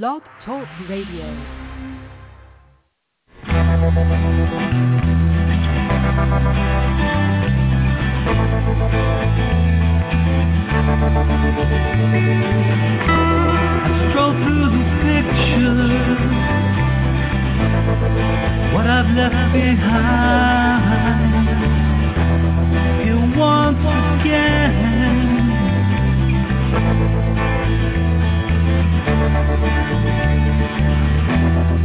Blog Talk Radio. Stroll through the pictures, what I've left behind. Here once again.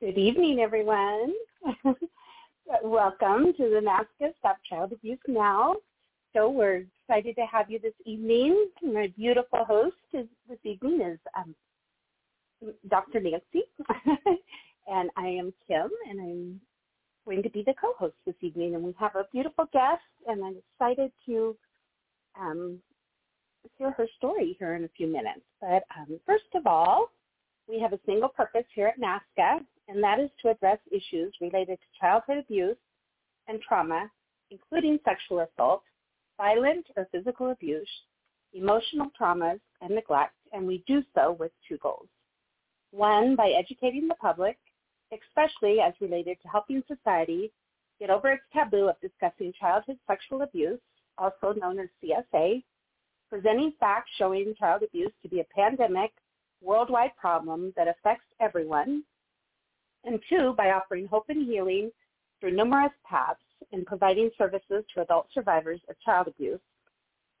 Good evening, everyone. Welcome to the NAASCA Stop Child Abuse Now. So we're excited to have you this evening. My beautiful host is, this evening is um, Dr. Nancy, and I am Kim, and I'm going to be the co-host this evening. And we have a beautiful guest, and I'm excited to um, hear her story here in a few minutes. But um, first of all, we have a single purpose here at NAASCA, and that is to address issues related to childhood abuse and trauma, including sexual assault, violent or physical abuse, emotional traumas, and neglect, and we do so with two goals. One, by educating the public, especially as related to helping society get over its taboo of discussing childhood sexual abuse, also known as CSA, presenting facts showing child abuse to be a pandemic, worldwide problem that affects everyone, and two, by offering hope and healing through numerous paths and providing services to adult survivors of child abuse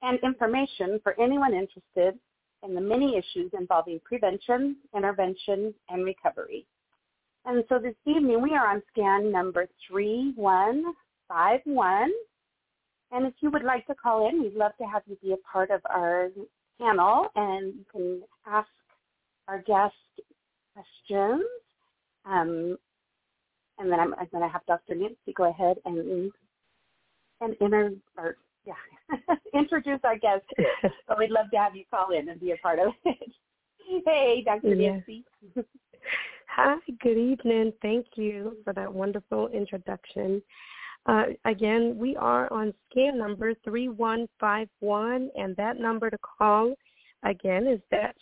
and information for anyone interested in the many issues involving prevention, intervention, and recovery. And so this evening we are on scan number 3151. And if you would like to call in, we'd love to have you be a part of our panel and you can ask our guest questions. Um, and then I'm, I'm going to have Dr. Nancy go ahead and and inter, or, yeah, introduce our guest. but we'd love to have you call in and be a part of it. hey, Dr. Nancy. Hi, good evening. Thank you for that wonderful introduction. Uh, again, we are on scan number 3151, and that number to call, again, is that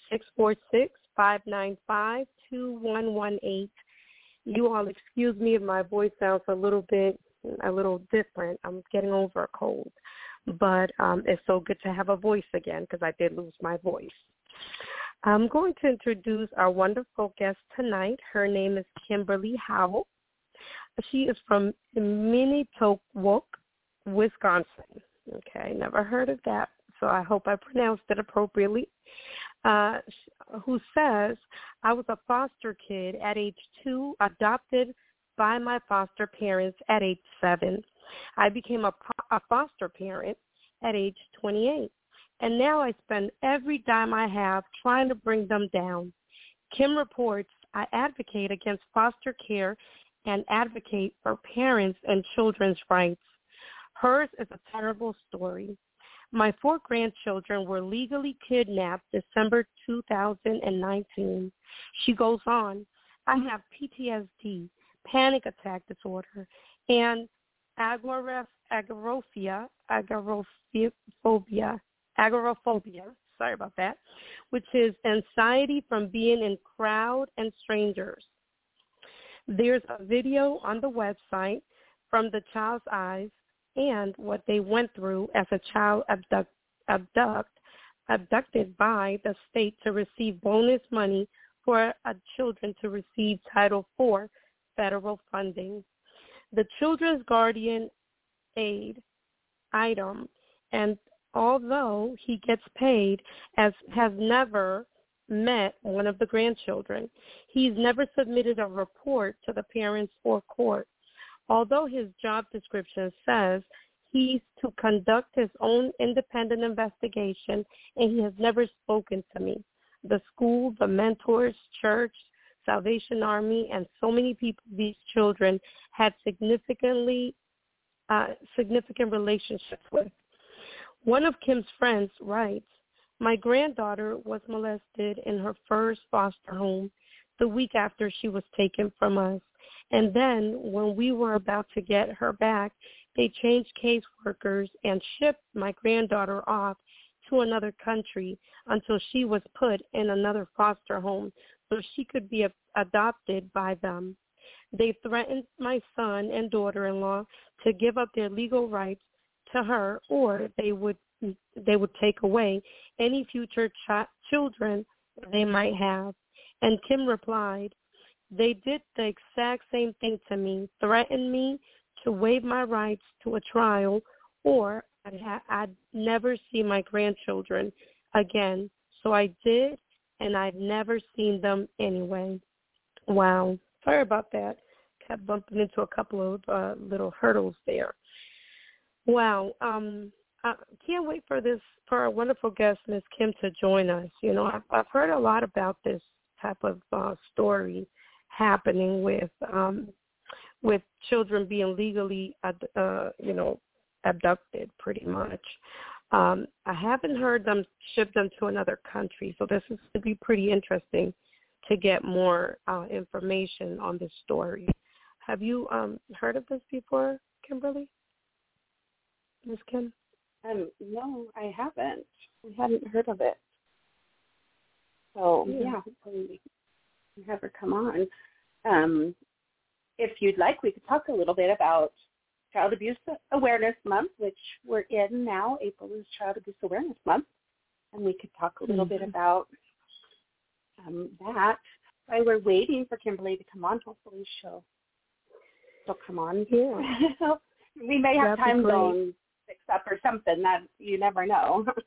646-595-2118. You all excuse me if my voice sounds a little bit, a little different. I'm getting over a cold. But um, it's so good to have a voice again because I did lose my voice. I'm going to introduce our wonderful guest tonight. Her name is Kimberly Howell. She is from Manitowoc, Wisconsin. Okay, never heard of that, so I hope I pronounced it appropriately. Uh, who says, I was a foster kid at age two, adopted by my foster parents at age seven. I became a, a foster parent at age 28 and now I spend every dime I have trying to bring them down. Kim reports I advocate against foster care and advocate for parents and children's rights. Hers is a terrible story. My four grandchildren were legally kidnapped December 2019. She goes on, I have PTSD, panic attack disorder, and agoraphobia, agoraphobia, agoraphobia, sorry about that, which is anxiety from being in crowd and strangers. There's a video on the website from the child's eyes and what they went through as a child abduct, abduct, abducted by the state to receive bonus money for children to receive Title IV federal funding. The Children's Guardian ad litem and although he gets paid as has never met one of the grandchildren. He's never submitted a report to the parents or court. Although his job description says he's to conduct his own independent investigation and he has never spoken to me. The school, the mentors, church, Salvation Army, and so many people these children had significantly uh, significant relationships with. One of Kim's friends writes, my granddaughter was molested in her first foster home the week after she was taken from us. And then when we were about to get her back, they changed caseworkers and shipped my granddaughter off to another country until she was put in another foster home so she could be adopted by them. They threatened my son and daughter-in-law to give up their legal rights to her or they would they would take away any future ch- children they might have. And Kim replied, they did the exact same thing to me, threatened me to waive my rights to a trial or I'd, ha- I'd never see my grandchildren again. So I did, and I'd never seen them anyway. Wow. Sorry about that. Kept bumping into a couple of uh, little hurdles there. Wow. Um, I can't wait for this for our wonderful guest, Miss Kim, to join us. You know, I've, I've heard a lot about this type of uh, story happening with um, with children being legally, uh, you know, abducted, pretty much. Um, I haven't heard them ship them to another country, so this is going to be pretty interesting to get more uh, information on this story. Have you um, heard of this before, Kimberly? Miss Kim? Um, no, I haven't. We hadn't heard of it. So yeah, hopefully we have her come on. Um, if you'd like, we could talk a little bit about Child Abuse Awareness Month, which we're in now. April is Child Abuse Awareness Month, and we could talk a little mm-hmm. bit about um, that. While we're waiting for Kimberly to come on, hopefully she'll she'll come on. Yeah. we may have That'd time zones fixed up or something. That you never know. mm-hmm.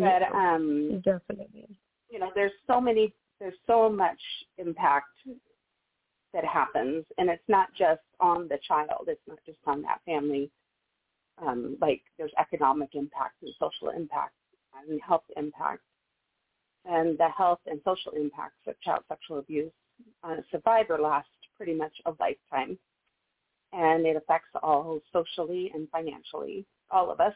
But um, definitely, you know, there's so many, there's so much impact that happens, and it's not just on the child. It's not just on that family. Um, like there's economic impact and social impact and health impact, and the health and social impacts of child sexual abuse on a survivor last pretty much a lifetime, and it affects all socially and financially, all of us,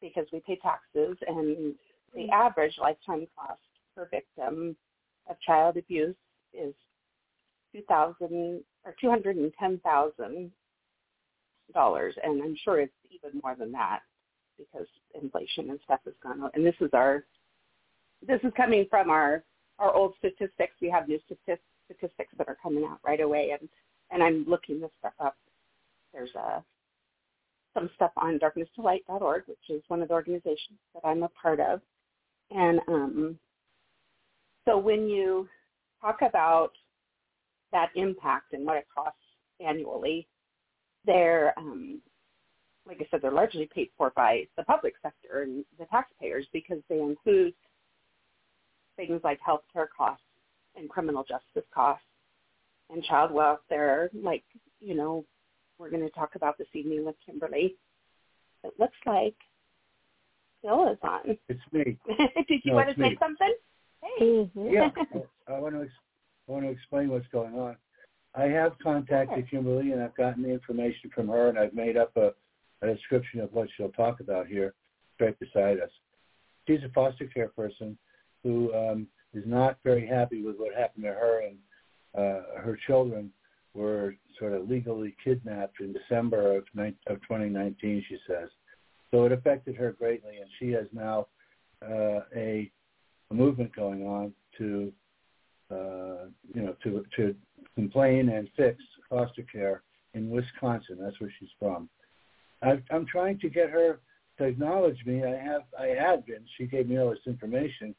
because we pay taxes, and the mm-hmm. average lifetime cost per victim of child abuse is two thousand or two hundred and ten thousand dollars, and I'm sure it's even more than that because inflation and stuff has gone up. And this is our this is coming from our our old statistics. We have new statistics that are coming out right away, and and I'm looking this stuff up. There's a uh, some stuff on darknesstolight.org, which is one of the organizations that I'm a part of. And um, so when you talk about that impact and what it costs annually, they're, um, like I said, they're largely paid for by the public sector and the taxpayers because they include things like healthcare costs and criminal justice costs and child welfare, like, you know, we're going to talk about this evening with Kimberly. It looks like Bill is on. It's me. Did you no, want to say me. something? Hey. Mm-hmm. Yeah, I want to I want to explain what's going on. I have contacted Kimberly and I've gotten the information from her and I've made up a, a description of what she'll talk about here right beside us. She's a foster care person who um, is not very happy with what happened to her and uh, her children were sort of legally kidnapped in December of, ni- of 2019, she says. So it affected her greatly, and she has now uh, a, a movement going on to uh, you know, to to complain and fix foster care in Wisconsin. That's where she's from. I've, I'm trying to get her to acknowledge me. I have, I had been. She gave me all this information,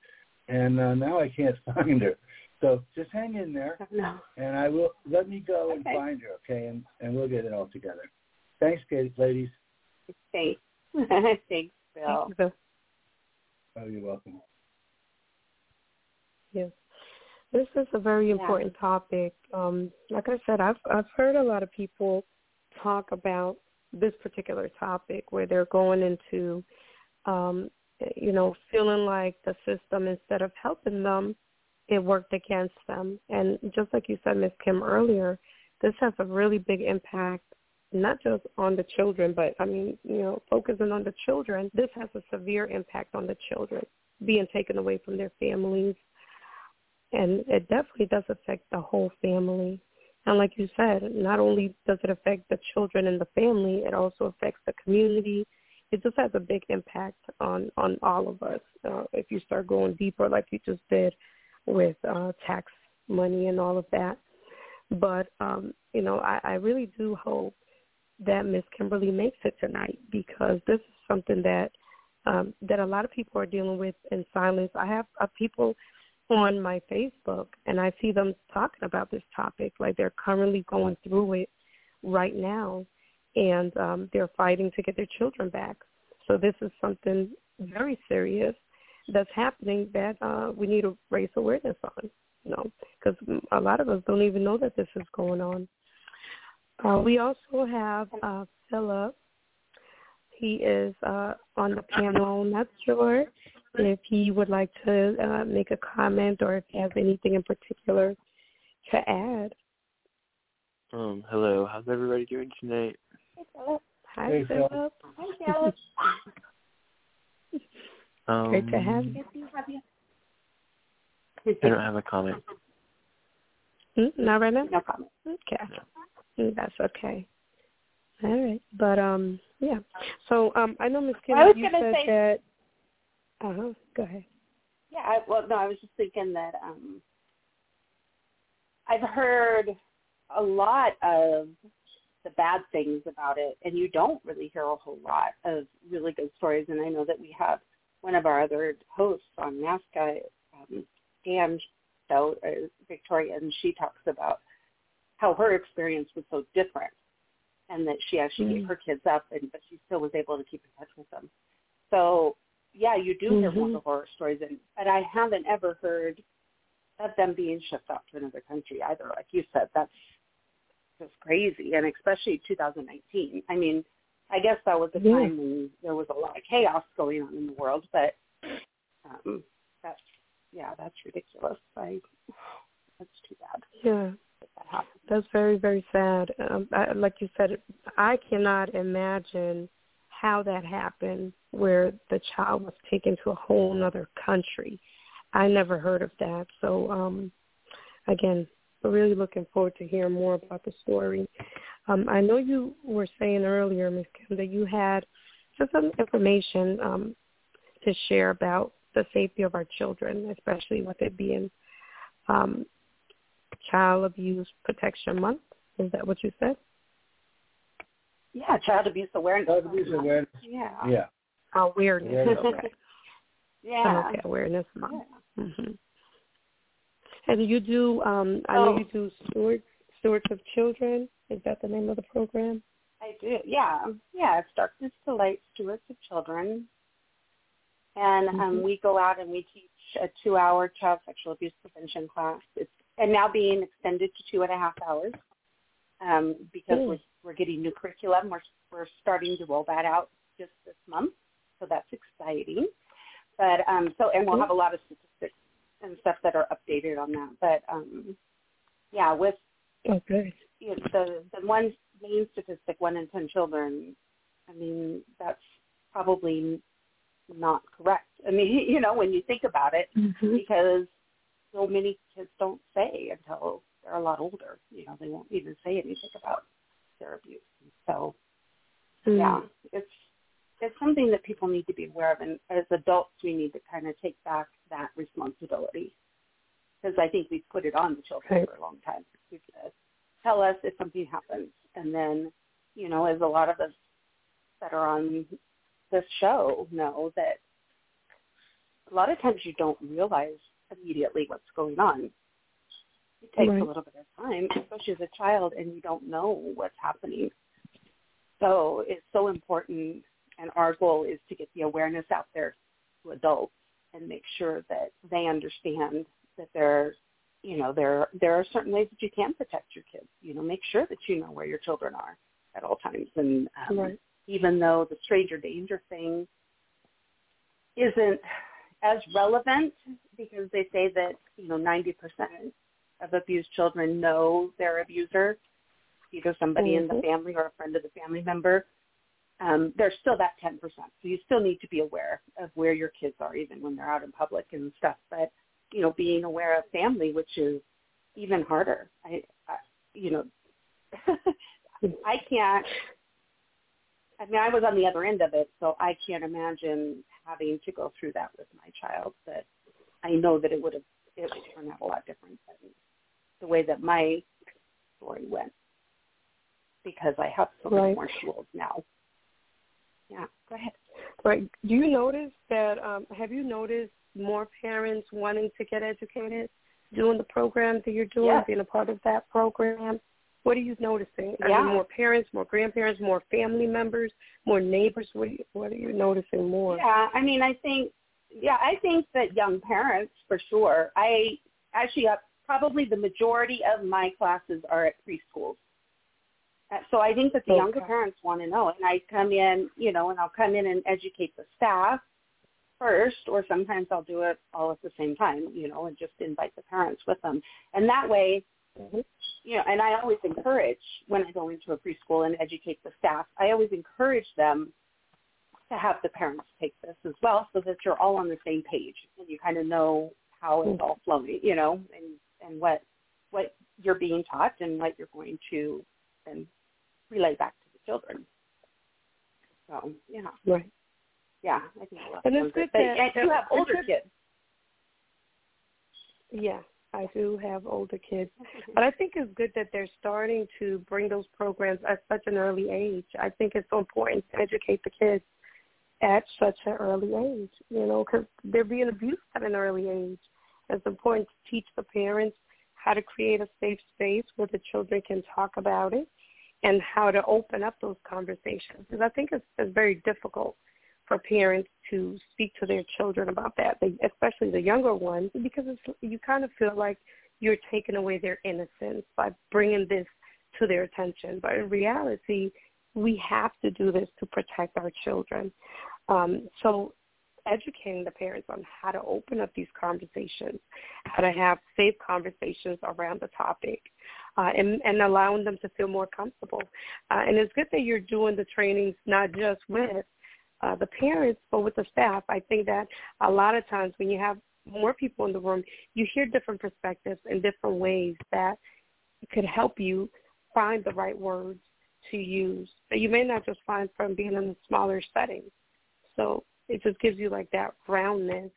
and uh, now I can't find her. So just hang in there, no. and I will let me go okay. and find her, okay? And and we'll get it all together. Thanks, ladies. Thanks. Thanks, Bill. Thank you, Bill. Oh, you're welcome. Yes. This is a very important yeah. topic. Um, like I said, I've I've heard a lot of people talk about this particular topic where they're going into um, you know, feeling like the system instead of helping them, it worked against them. And just like you said, Ms. Kim earlier, this has a really big impact not just on the children, but I mean, you know, focusing on the children, this has a severe impact on the children being taken away from their families. And it definitely does affect the whole family. And like you said, not only does it affect the children and the family, it also affects the community. It just has a big impact on on all of us. Uh, if you start going deeper, like you just did with uh, tax money and all of that. But um, you know, I, I really do hope that Miss Kimberly makes it tonight because this is something that um, that a lot of people are dealing with in silence. I have uh, people on my Facebook, and I see them talking about this topic like they're currently going through it right now, and um, they're fighting to get their children back. So this is something very serious that's happening that uh, we need to raise awareness on. You know, because a lot of us don't even know that this is going on. Uh, we also have uh, Philip. He is uh, on the panel. Not sure if he would like to uh, make a comment or if he has anything in particular to add. Um, hello. How's everybody doing tonight? Hey, Philip. Hi, hey, Philip. Hi, Philip. um, Great to have you. I don't have a comment. Mm, not right now? No comment. Okay. No. That's okay. All right, but um, yeah. So um, I know Miss Kim, well, you said say, that. Uh huh. Go ahead. Yeah. I, well, no, I was just thinking that um, I've heard a lot of the bad things about it, and you don't really hear a whole lot of really good stories. And I know that we have one of our other hosts on NAASCA, um, Dan show, uh, Victoria, and she talks about how her experience was so different and that she actually mm-hmm. gave her kids up and but she still was able to keep in touch with them. So yeah, you do hear mm-hmm. more of the horror stories and but I haven't ever heard of them being shipped off to another country either. Like you said, that's just crazy. And especially 2019. I mean, I guess that was a yeah. time when there was a lot of chaos going on in the world, but um that's yeah, that's ridiculous. I that's too bad. Yeah that That's very, very sad. Um, I, like you said, I cannot imagine how that happened where the child was taken to a whole other country. I never heard of that. So, um, again, really looking forward to hearing more about the story. Um, I know you were saying earlier, Ms. Kim, that you had just some information um, to share about the safety of our children, especially with it being um, Child Abuse Protection Month. Is that what you said? Yeah, child abuse awareness. Child abuse awareness. Yeah. Yeah. Awareness. Okay. yeah. Okay, awareness month. Yeah. Mm-hmm. And you do. um I know oh. you do stewards stewards of children. Is that the name of the program? I do. Yeah. Yeah. It's Darkness to Light Stewards of Children, and um, mm-hmm. we go out and we teach a two-hour child sexual abuse prevention class. It's and now being extended to two and a half hours um, because mm. we're, we're getting new curriculum. We're, we're starting to roll that out just this month, so that's exciting. But um, so, and we'll have a lot of statistics and stuff that are updated on that. But um, yeah, with okay. You know, the the one main statistic, one in ten children. I mean, that's probably not correct. I mean, you know, when you think about it, mm-hmm. because so many kids don't say until they're a lot older. You know, they won't even say anything about their abuse. So, mm. yeah, it's it's something that people need to be aware of, and as adults, we need to kind of take back that responsibility because I think we've put it on the children right. for a long time. We tell us if something happens, and then, you know, as a lot of us that are on this show know that a lot of times you don't realize immediately what's going on. It takes right. a little bit of time, especially as a child, and you don't know what's happening. So it's so important, and our goal is to get the awareness out there to adults and make sure that they understand that there, you know, there there are certain ways that you can protect your kids. You know, make sure that you know where your children are at all times, and um, Right. even though the stranger danger thing isn't as relevant because they say that you know 90% of abused children know their abuser, either somebody in the Mhm. family or a friend of the family member. Um, there's still that 10%. So you still need to be aware of where your kids are, even when they're out in public and stuff. But you know, being aware of family, which is even harder. I, I you know, I can't. I mean, I was on the other end of it, so I can't imagine having to go through that with my child. But I know that it would have it would turn out a lot different than the way that my story went because I have so many Right. more tools now. Yeah, go ahead. Right. Do you notice that? Um, have you noticed more parents wanting to get educated, doing the program that you're doing, Yes. being a part of that program? What are you noticing? Are Yeah. there more parents, more grandparents, more family members, more neighbors? What are you, what are you noticing more? Yeah, I mean, I think, yeah, I think that young parents for sure. I actually uh, probably the majority of my classes are at preschools. Uh, So I think that the younger parents want to know, and I come in, you know, and I'll come in and educate the staff first, or sometimes I'll do it all at the same time, you know, and just invite the parents with them, and that way, Mhm. you know, and I always encourage when I go into a preschool and educate the staff, I always encourage them to have the parents take this as well, so that you're all on the same page and you kind of know how it's all flowing, you know, and and what what you're being taught and what you're going to then relay back to the children. So yeah, Right. Yeah, I think And it's good that- and you have older kids. Yeah, I do have older kids. But I think it's good that they're starting to bring those programs at such an early age. I think it's so important to educate the kids at such an early age, you know, because they're being abused at an early age. It's important to teach the parents how to create a safe space where the children can talk about it and how to open up those conversations. Because I think it's, it's very difficult for parents to speak to their children about that, especially the younger ones, because it's, you kind of feel like you're taking away their innocence by bringing this to their attention. But in reality, we have to do this to protect our children. Um, so educating the parents on how to open up these conversations, how to have safe conversations around the topic, uh, and, and allowing them to feel more comfortable. Uh, and it's good that you're doing the trainings not just with uh, the parents, but with the staff. I think that a lot of times when you have more people in the room, you hear different perspectives and different ways that could help you find the right words to use that you may not just find from being in a smaller setting. So it just gives you like that roundness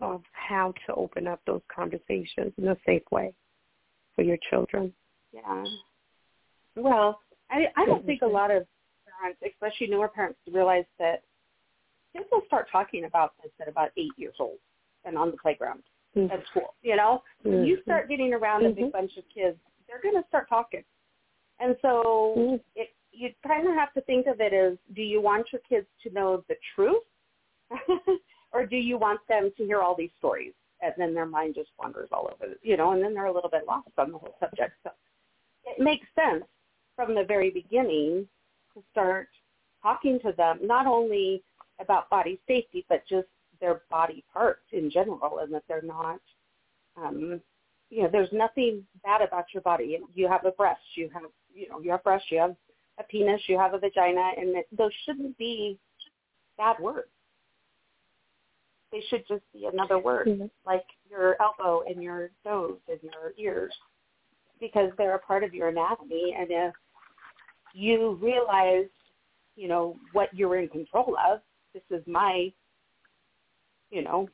of how to open up those conversations in a safe way for your children. Yeah. Well, I I don't think a lot of parents, especially newer parents, realize that kids will start talking about this at about eight years old and on the playground Mm-hmm. at school. You know, when you start getting around a big Mhm. bunch of kids, they're going to start talking, and so Mhm. it, you kind of have to think of it as: Do you want your kids to know the truth, or do you want them to hear all these stories? And then their mind just wanders all over, you know, and then they're a little bit lost on the whole subject. So it makes sense from the very beginning to start talking to them not only about body safety, but just their body parts in general, and that they're not, um, you know, there's nothing bad about your body. You have a breast, you have, you know, you have breast, you have a penis, you have a vagina, and that those shouldn't be bad words. They should just be another word, Mhm. like your elbow and your nose and your ears, because they're a part of your anatomy. And if you realize, you know, what you're in control of, this is my, you know,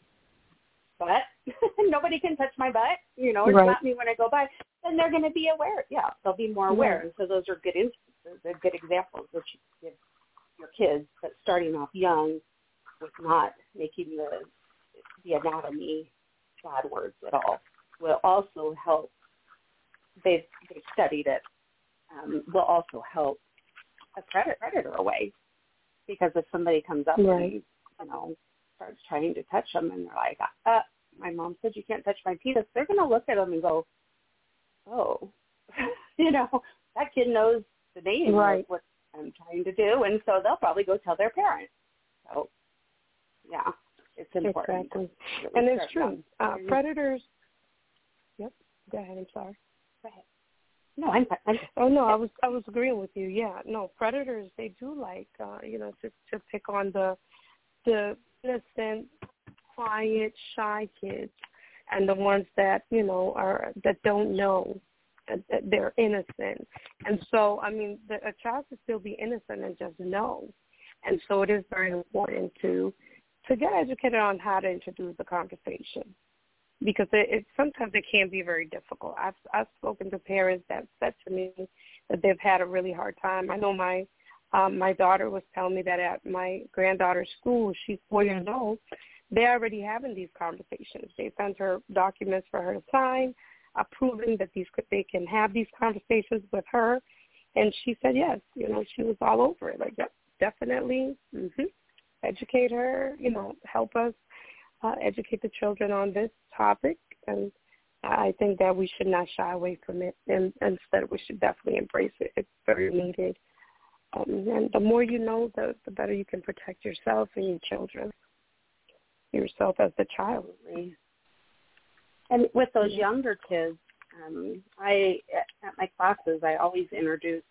butt. Nobody can touch my butt, you know, or Right. slap me when I go by. Then they're going to be aware. Yeah, they'll be more aware. Right. And so those are good instances, they're good examples that you give your kids. But starting off young with not making the the anatomy bad words at all will also help. They've they've studied it. Um, will also help a predator away because if somebody comes up Right. and you know starts trying to touch them and they're like, uh, my mom said you can't touch my penis, they're going to look at them and go, oh, you know, that kid knows the name right. of what I'm trying to do, and so they'll probably go tell their parents. So, yeah, it's important. Exactly. And it's true. Uh, predators. Yep. Go ahead. I'm sorry. Go ahead. No, I'm, I'm. Oh no, I was I was agreeing with you. Yeah, no, predators they do like uh, you know to to pick on the the innocent, quiet, shy kids, and the ones that you know are that don't know that they're innocent. And so, I mean, the, a child can still be innocent and just know. And so, it is very important to to get educated on how to introduce the conversation because it, it sometimes it can be very difficult. I've I've spoken to parents that said to me that they've had a really hard time. I know my um, my daughter was telling me that at my granddaughter's school, she's four years old, they're already having these conversations. They sent her documents for her to sign, approving that these they can have these conversations with her, and she said yes. You know, she was all over it. Like, yep, definitely. Mm-hmm. Educate her. You know, help us uh, educate the children on this topic, and I think that we should not shy away from it, and instead we should definitely embrace it. It's very needed. Um, and the more you know, the, the better you can protect yourself and your children, yourself as the child. And with those younger kids, um, I at my classes I always introduce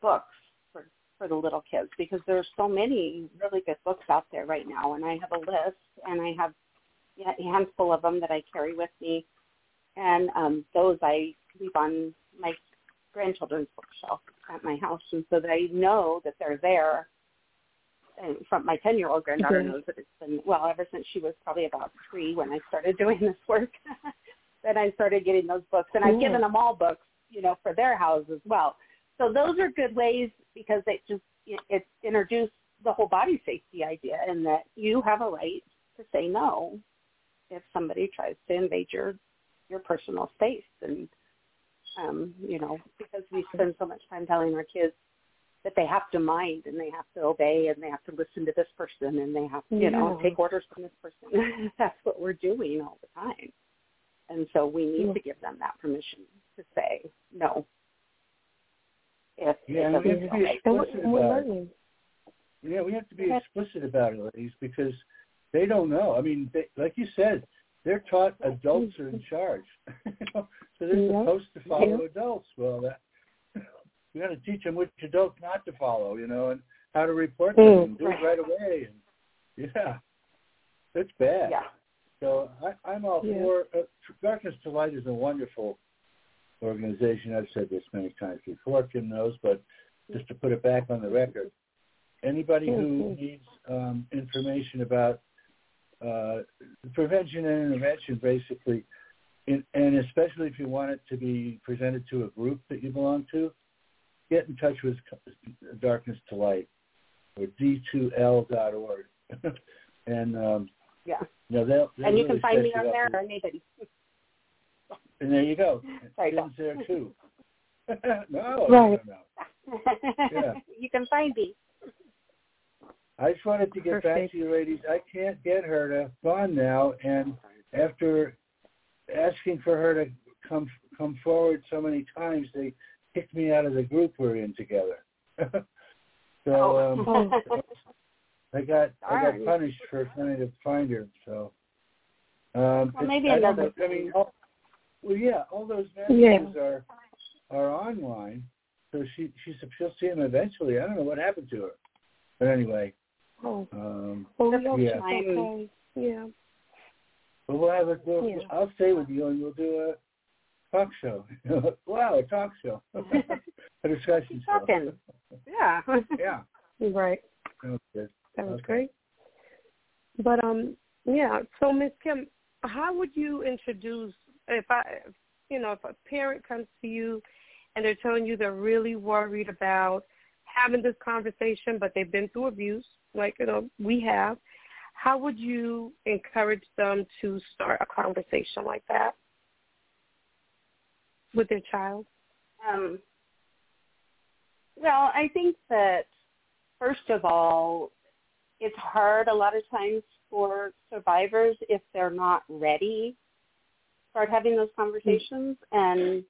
books for the little kids because there's so many really good books out there right now, and I have a list and I have a handful of them that I carry with me, and um, those I leave on my grandchildren's bookshelf at my house, and so they know that they're there. And from my ten year old granddaughter mm-hmm. knows that it's been well ever since she was probably about three when I started doing this work. that I started getting those books, and I've given them all books, you know, for their house as well. So those are good ways because they just it introduced the whole body safety idea, and that you have a right to say no if somebody tries to invade your your personal space and um, you know, because we spend so much time telling our kids that they have to mind and they have to obey and they have to listen to this person and they have to, you yeah. know, take orders from this person. That's what we're doing all the time. And so we need yeah. to give them that permission to say no. Yeah, we have to be explicit about it. Yeah, we have to be explicit about it, ladies, because they don't know. I mean, they, like you said, they're taught adults are in charge. so they're yeah. supposed to follow yeah. adults. Well, that we got to teach them which adults not to follow, you know, and how to report them mm. and do it right away. And yeah, it's bad. Yeah. So I, I'm all Yeah. for uh, Darkness to Light is a wonderful organization. I've said this many times before. Kim knows, but just to put it back on the record, anybody who Mhm. needs um, information about uh, prevention and intervention, basically, in, and especially if you want it to be presented to a group that you belong to, get in touch with Darkness to Light or d2l.org, and um, Yeah. you know, they'll, they'll And you really can find me on there or anybody. And there you go. Sorry, Tim's there too. no, Right. no, no. Yeah. you can find me. I just wanted to get back to you, ladies. I can't get her to gone now, and after asking for her to come come forward so many times, they kicked me out of the group we're in together. so um, Oh. I got I got punished for trying to find her. So um, Well, maybe another know. I mean, all, well, yeah, all those Yeah. messages are are online, so she she's she'll see them eventually. I don't know what happened to her, but anyway. Oh. Um, Well, Yeah. okay. Yeah. but we'll have a. We'll, Yeah. I'll stay with you, and we'll do a talk show. wow, a talk show, a discussion show. Talking. Yeah. Yeah. Right. Okay. That was Okay. great. But um, yeah. So Miss Kim, how would you introduce if I, you know, if a parent comes to you and they're telling you they're really worried about having this conversation, but they've been through abuse, like you know we have. How would you encourage them to start a conversation like that with their child? Um, well, I think that first of all, it's hard a lot of times for survivors if they're not ready start having those conversations. And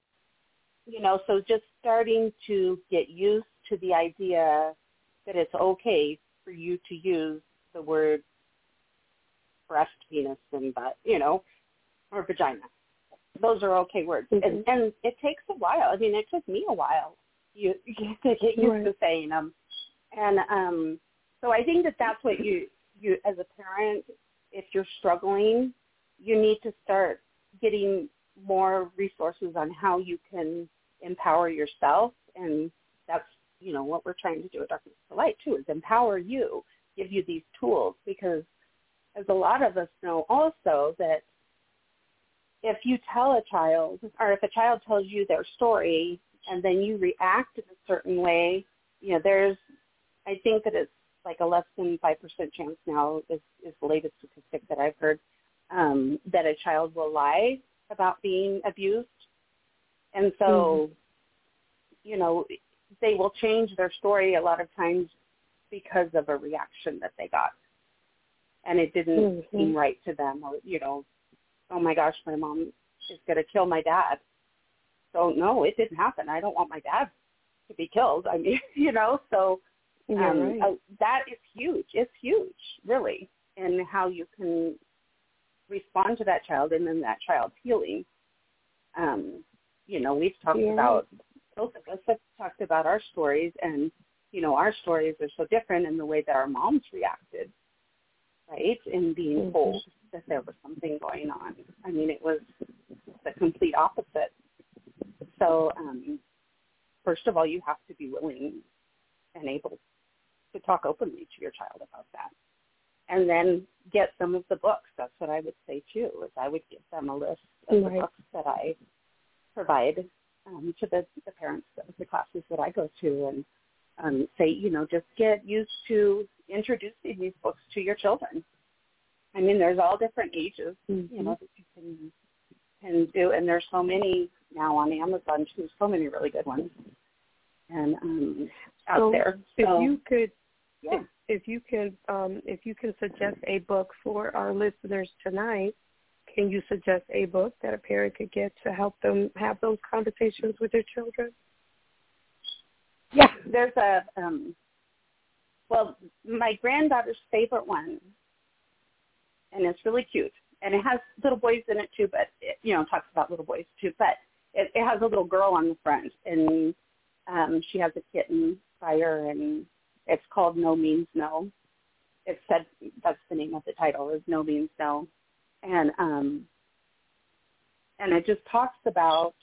you know so just starting to get used to the idea that it's okay for you to use the word breast penis and butt you know or vagina. Those are okay words. Mm-hmm. and and it takes a while. I mean it took me a while you, you to get used right. to saying them and um so i think that that's what you you as a parent if you're struggling you need to start getting more resources on how you can empower yourself and that's you know what we're trying to do at Darkness to Light too is empower you give you these tools because as a lot of us know also that if you tell a child or if a child tells you their story and then you react in a certain way you know there's i think that it's like a less than five percent chance now is is the latest statistic that i've heard um, that a child will lie about being abused. And so, mm-hmm. you know, they will change their story a lot of times because of a reaction that they got. And it didn't mm-hmm. seem right to them or, you know, oh my gosh, my mom is going to kill my dad. So no, it didn't happen. I don't want my dad to be killed. I mean, you know, so um, right. uh, that is huge. It's huge, really, in how you can respond to that child and then that child's healing. Um, you know, we've talked yeah. about both of us have talked about our stories and you know, our stories are so different in the way that our moms reacted, right? In being mm-hmm. told that there was something going on. I mean, it was the complete opposite. So, um, first of all, you have to be willing and able to talk openly to your child about that and then get some of the books. That's what I would say too. Is I would give them a list of right. the books that I provide um, to the, the parents of the classes that I go to, and um, say, you know, just get used to introducing these books to your children. I mean, there's all different ages, mm-hmm. you know, that you can can do, and there's so many now on Amazon too. So many really good ones, and um, out so there. So if you could, yeah. If, you can um, if you can suggest a book for our listeners tonight, can you suggest a book that a parent could get to help them have those conversations with their children? Yeah, there's a um, well, my granddaughter's favorite one, and it's really cute, and it has little boys in it too, but it, you know talks about little boys too, but it, it has a little girl on the front, and um, she has a kitten by her, and it's called No Means No. It said that's the name of the title is No Means No, and um, and it just talks about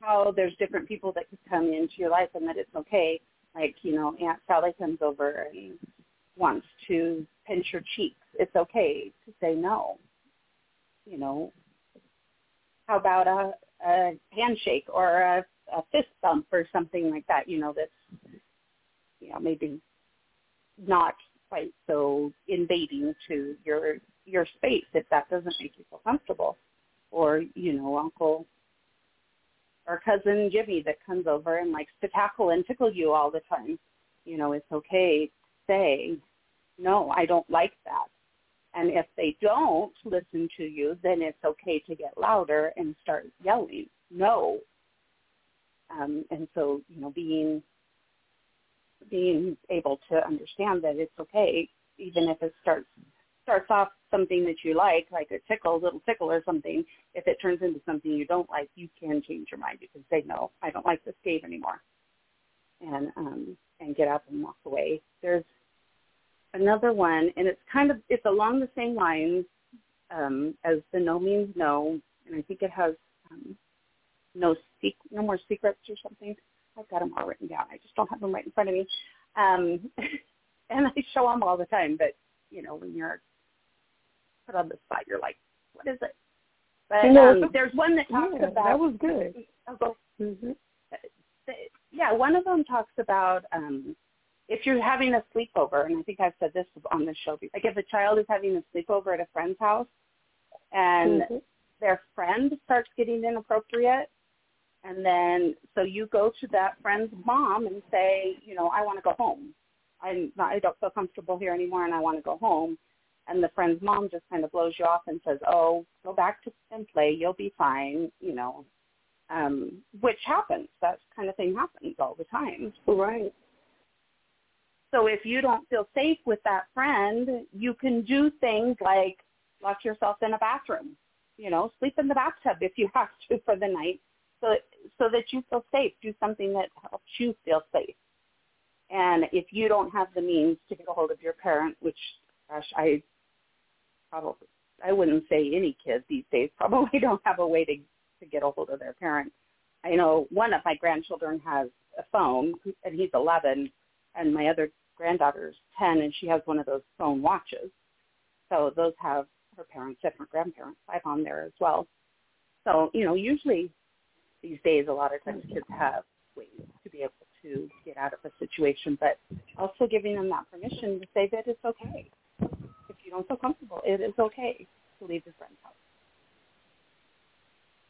how there's different people that could come into your life and that it's okay. Like you know, Aunt Sally comes over and wants to pinch your cheeks. It's okay to say no. You know, how about a, a handshake or a, a fist bump or something like that? You know, that's you know maybe not quite so invading to your your space if that doesn't make you feel comfortable. Or you know uncle or cousin jimmy that comes over and likes to tackle and tickle you all the time. You know it's okay to say no i don't like that. And if they don't listen to you then it's okay to get louder and start yelling no. Um, and so you know being being able to understand that it's okay, even if it starts starts off something that you like, like a tickle, little tickle or something. If it turns into something you don't like, you can change your mind. You can say, no, I don't like this cave anymore, and um, and get up and walk away. There's another one, and it's kind of it's along the same lines um, as the No Means No, and I think it has um, no sec- no more secrets or something. I've got them all written down. I just don't have them right in front of me. Um, and I show them all the time, but you know, when you're put on the spot, you're like, what is it? But um, there's one that talks yeah, about that was good. Mm-hmm. Yeah, one of them talks about um, if you're having a sleepover, and I think I've said this on the show. Before like if a child is having a sleepover at a friend's house, and mm-hmm. their friend starts getting inappropriate, and then so you go to that friend's mom and say, you know, I want to go home. I'm not, I don't feel comfortable here anymore, and I want to go home. and the friend's mom just kind of blows you off and says, "Oh, go back to and play. You'll be fine." You know, um, which happens. That kind of thing happens all the time. Right. So if you don't feel safe with that friend, you can do things like lock yourself in a bathroom. You know, sleep in the bathtub if you have to for the night, so so that you feel safe. Do something that helps you feel safe. And if you don't have the means to get a hold of your parent, which, gosh, I probably I wouldn't say any kid these days probably don't have a way to to get a hold of their parent. I know one of my grandchildren has a phone, and he's 11, and my other granddaughter's 10, and she has one of those phone watches. So those have her parents, different grandparents, I've on there as well. So, you know, usually these days a lot of times kids have ways to be able to get out of a situation, but also giving them that permission to say that it's okay. If you don't feel comfortable, it is okay to leave your friend's house.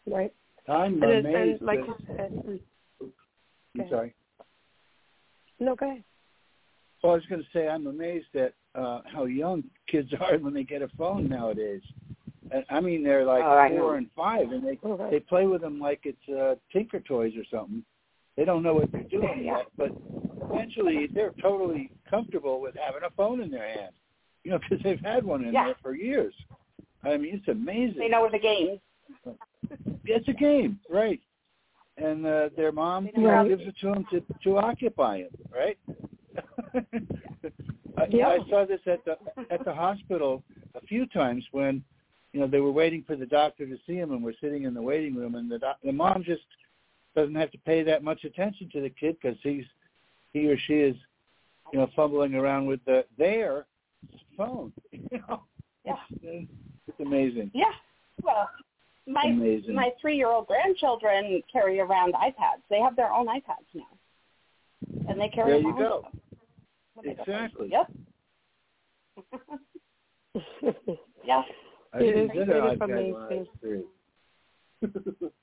Right. I'm And, amazed. and like that- you said, mm, I'm Okay. sorry. no, go ahead. Well, I was going to say I'm amazed at uh, how young kids are when they get a phone nowadays. And, I mean, they're like Oh, I four know. and five, and they right. they play with them like it's uh, Tinker Toys or something. They don't know what they're doing Yeah. yet, but eventually they're totally comfortable with having a phone in their hand. You know, because they've had one in Yeah. there for years. I mean, it's amazing. They know the games. It's a game, right? And uh, their mom gives it to them to to occupy them, right? I, Yeah. I saw this at the at the hospital a few times when you know they were waiting for the doctor to see him, and we're sitting in the waiting room, and the doc- the mom just doesn't have to pay that much attention to the kid because he's he or she is you know fumbling around with the their phone. You know, Yeah. it's, it's amazing. Yeah. Well, my Amazing. my three-year-old grandchildren carry around iPads. They have their own iPads now, and they carry There them you around go. with them when they go Exactly. Yep. yeah. I It didn't get it an is iPad when I was amazing.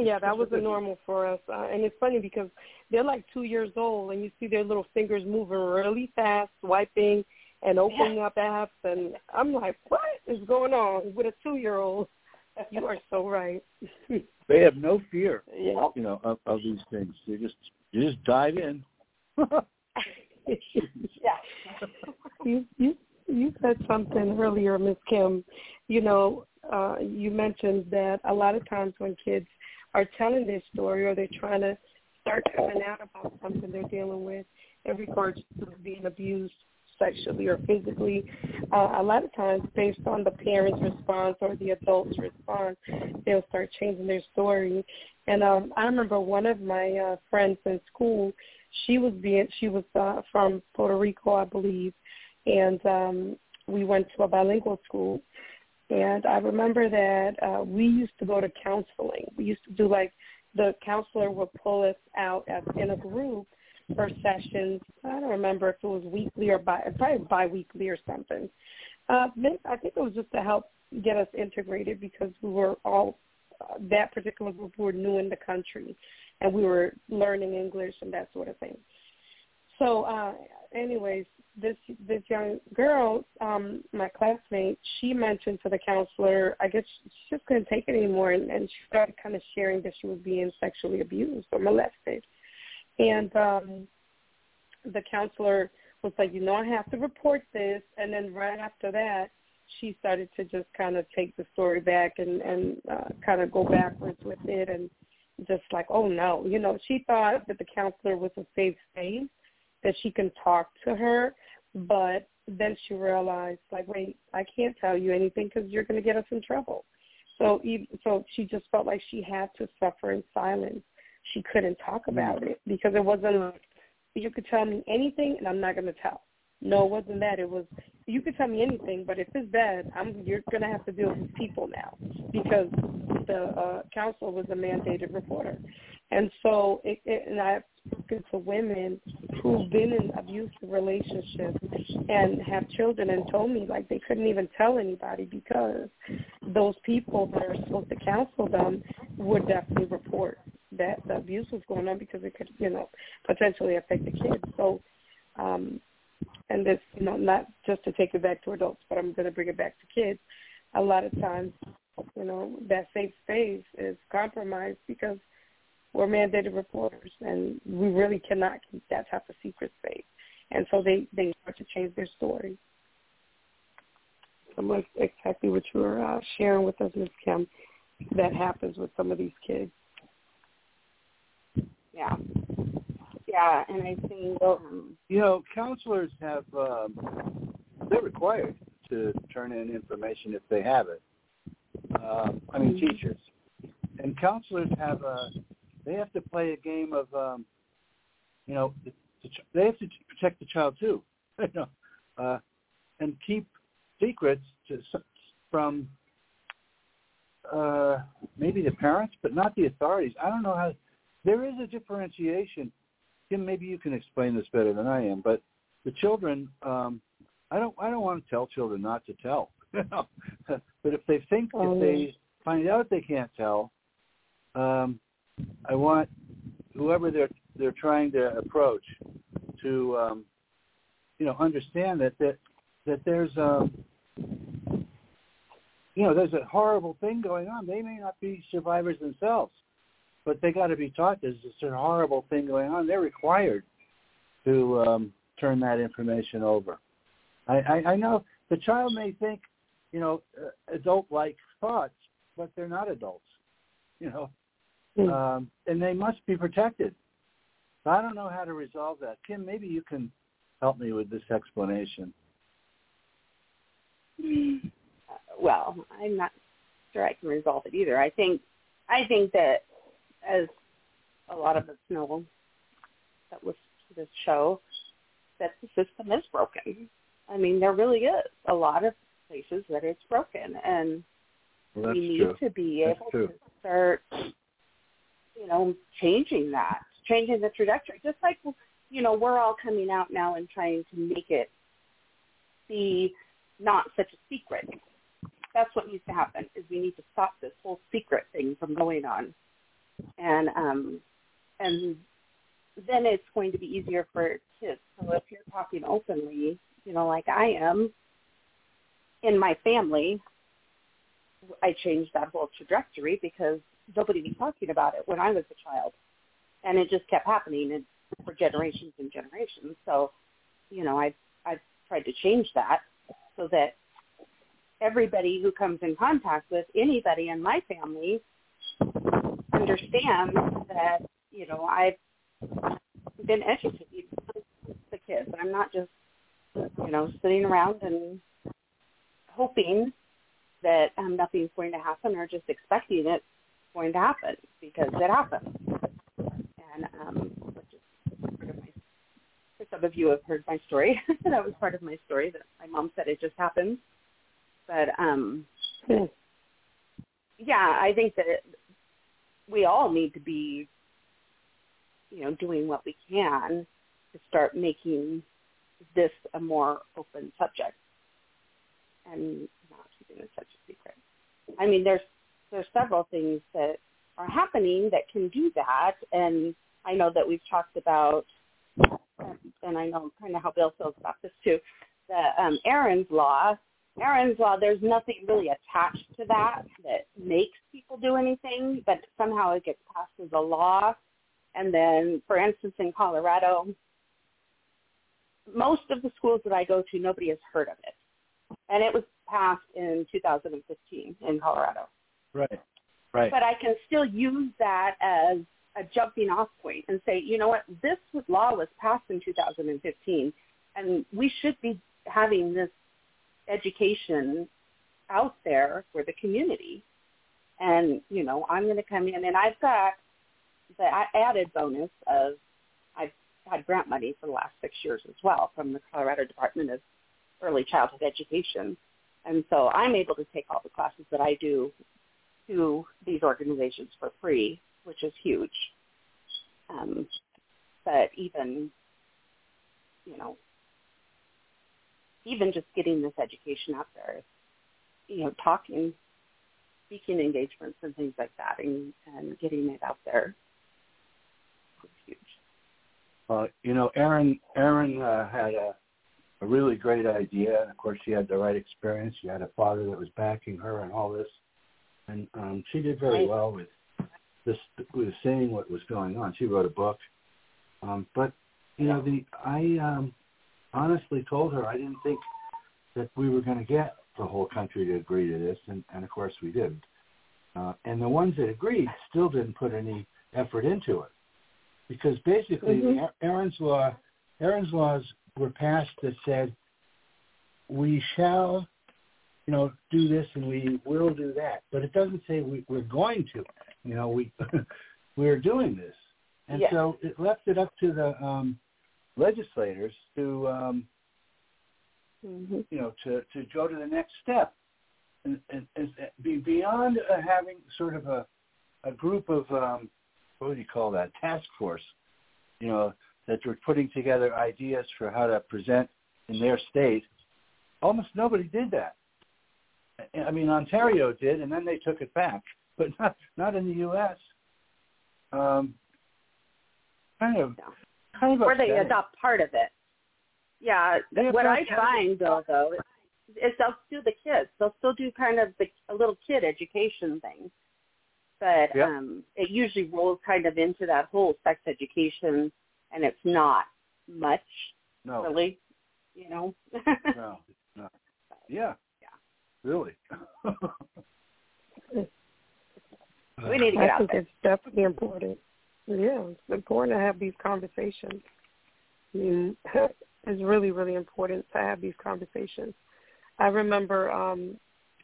Yeah, that was a normal for us, uh, and it's funny because they're like two years old, and you see their little fingers moving really fast, swiping and opening up apps, and I'm like, what is going on with a two-year-old? You are so right. They have no fear, Yep. you know, of, of these things. They just you just dive in. Yeah. you you you said something earlier, Miss Kim. You know, uh, you mentioned that a lot of times when kids are telling their story or they're trying to start coming out about something they're dealing with in regards to being abused sexually or physically, uh, a lot of times based on the parent's response or the adult's response, they'll start changing their story. And um, I remember one of my uh, friends in school, she was being she was uh, from Puerto Rico, I believe, and um, we went to a bilingual school. And I remember that uh, we used to go to counseling. We used to do like the counselor would pull us out as in a group for sessions. I don't remember if it was weekly or bi probably biweekly or something. Uh, I think it was just to help get us integrated because we were all uh, that particular group were new in the country, and we were learning English and that sort of thing. So, uh, anyways, this this young girl, um, my classmate, she mentioned to the counselor, I guess she just couldn't take it anymore, and, and she started kind of sharing that she was being sexually abused or molested. And um, the counselor was like, you know, I have to report this. And then right after that, she started to just kind of take the story back and and uh, kind of go backwards with it, and just like, oh no, you know, she thought that the counselor was a safe space that she can talk to her, but then she realized, like, wait, I can't tell you anything because you're going to get us in trouble. So, even, so she just felt like she had to suffer in silence. She couldn't talk about it because it wasn't like you could tell me anything and I'm not going to tell. No, it wasn't that. It was you could tell me anything, but if it's bad, I'm you're going to have to deal with people now because the uh, council was a mandated reporter, and so it, it, and I've spoken to women who've been in abusive relationships and have children and told me like they couldn't even tell anybody because those people that are supposed to counsel them would definitely report that the abuse was going on because it could, you know, potentially affect the kids. So um and this, you know, not just to take it back to adults, but I'm going to bring it back to kids. A lot of times, you know, that safe space is compromised because we're mandated reporters, and we really cannot keep that type of secret safe. And so they they start to change their story. So much exactly what you were uh, sharing with us, Ms. Kim. That happens with some of these kids. Yeah, yeah, and I think um, you know counselors have um, they're required to turn in information if they have it. Um, I mean, Mhm. teachers and counselors have a they have to play a game of um, you know the, the, they have to protect the child too, you know, uh, and keep secrets to, from uh, maybe the parents, but not the authorities. I don't know how. There is a differentiation. Kim, maybe you can explain this better than I am, but the children, um, I don't, I don't want to tell children not to tell. You know? but if they think Oh, if they find out they can't tell, um, I want whoever they're they're trying to approach to, um, you know, understand that that that there's um, you know, there's a horrible thing going on. They may not be survivors themselves, but they got to be taught there's this horrible thing going on. They're required to um, turn that information over. I, I, I know the child may think, you know, uh, adult-like thoughts, but they're not adults, you know. Um, and they must be protected. I don't know how to resolve that. Kim, maybe you can help me with this explanation. uh, well, I'm not sure I can resolve it either. I think I think that as a lot of us know that listen to this show, that the system is broken. I mean, there really is a lot of places that it's broken, and Well, we need true. to be That's able true. to start, you know, changing that, changing the trajectory. Just like, you know, we're all coming out now and trying to make it be not such a secret. That's what needs to happen. Is we need to stop this whole secret thing from going on, and um, and then it's going to be easier for kids. So if you're talking openly, you know, like I am in my family, I changed that whole trajectory because nobody was talking about it when I was a child, and it just kept happening and for generations and generations. So, you know, I I've tried to change that so that everybody who comes in contact with anybody in my family understands that you know I've been educating the kids. I'm not just you know sitting around and hoping that um, nothing's going to happen or just expecting it's going to happen because it happens. And um, for some of you have heard my story. that was part of my story that my mom said it just happened. But um, yeah, I think that we all need to be, you know, doing what we can to start making this a more open subject and not keeping it such a secret. I mean, there's there's several things that are happening that can do that, and I know that we've talked about, and I know kind of how Bill feels about this too, the um, Erin's law. Erin's law, there's nothing really attached to that that makes people do anything, but somehow it gets passed as a law. And then, for instance, in Colorado, most of the schools that I go to, nobody has heard of it. And it was passed in 2015 in Colorado. Right. Right. But I can still use that as a jumping off point and say, you know what, this law was passed in 2015, and we should be having this education out there for the community. And, you know, I'm going to come in, and I've got the added bonus of I've had grant money for the last six years as well from the Colorado Department of Early Childhood Education. And so I'm able to take all the classes that I do to these organizations for free, which is huge. Um, but even, you know, even just getting this education out there, you know, talking, speaking engagements and things like that, and, and getting it out there is huge. Uh, you know, Erin Erin uh, had a a really great idea. Of course, she had the right experience. She had a father that was backing her and all this, and um, she did very well with this with seeing what was going on. She wrote a book, um, but you know, the I um, honestly told her I didn't think that we were going to get the whole country to agree to this, and, and of course we didn't. Uh, and the ones that agreed still didn't put any effort into it, because basically Mhm. the Erin's law, Erin's laws were passed that said we shall, you know, do this and we will do that, but it doesn't say we, we're going to. You know, we we're doing this, and Yes. so it left it up to the um, legislators to um, hmm you know, to, to go to the next step and, and, and be beyond uh, having sort of a, a group of, um, what do you call that, task force, you know, that were putting together ideas for how to present in their state. Almost nobody did that. I- mean, Ontario did, and then they took it back, but not not in the U.S. Um, kind of, Yeah. kind of Or they upsetting. adopt part of it. Yeah. They what I find though, though, is, is they'll do the kids. They'll still do kind of the a little kid education thing, but Yep. um, it usually rolls kind of into that whole sex education, and it's not much no. really, you know. No, no. Yeah. Yeah. Really. we need to get I out think there. it's definitely important. Yeah, it's important to have these conversations. I mean, it's really, really important to have these conversations. I remember, um,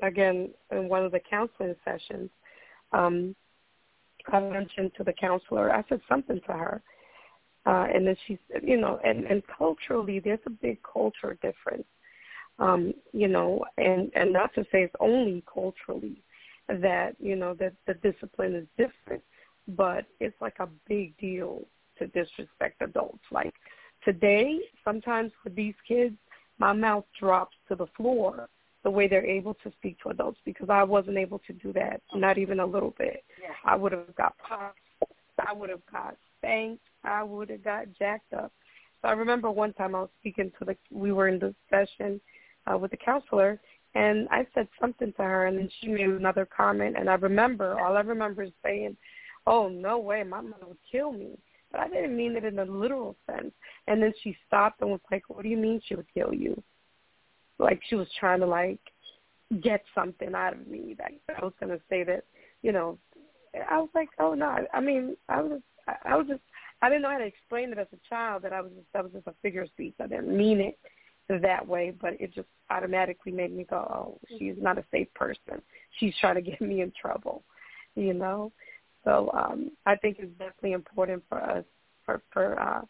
again, in one of the counseling sessions, um, I mentioned to the counselor, I said something to her, uh, and then she said, you know, and, and culturally, there's a big culture difference, um, you know, and, and not to say it's only culturally, that you know that the discipline is different, but it's like a big deal to disrespect adults. Like today, sometimes with these kids, my mouth drops to the floor the way they're able to speak to adults because I wasn't able to do that, not even a little bit. Yeah. I would have got popped. I would have got spanked. I would have got jacked up. So I remember one time I was speaking to the, we were in the session uh, with the counselor, and I said something to her, and then she made another comment, and I remember, all I remember is saying, oh, no way, my mother would kill me. But I didn't mean it in a literal sense. And then she stopped and was like, what do you mean she would kill you? Like she was trying to, like, get something out of me. Like I was to say that, you know, I was like, oh, no, I, mean, I was, I, I was just, I didn't know how to explain it as a child that I was just, that was just a figure of speech. I didn't mean it that way, but it just automatically made me go, oh, she's not a safe person. She's trying to get me in trouble, you know. So um, I think it's definitely important for us, for for uh,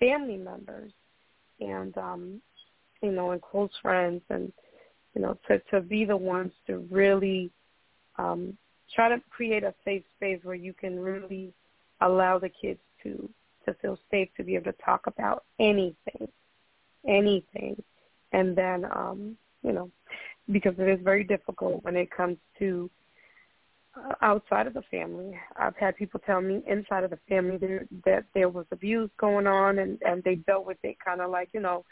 family members, and um, you know, and close friends, and you know, to to be the ones to really um, try to create a safe space where you can really allow the kids to to feel safe to be able to talk about anything anything. And then, um, you know, because it is very difficult when it comes to uh, outside of the family. I've had people tell me inside of the family there, that there was abuse going on, and and they dealt with it kind of like you know,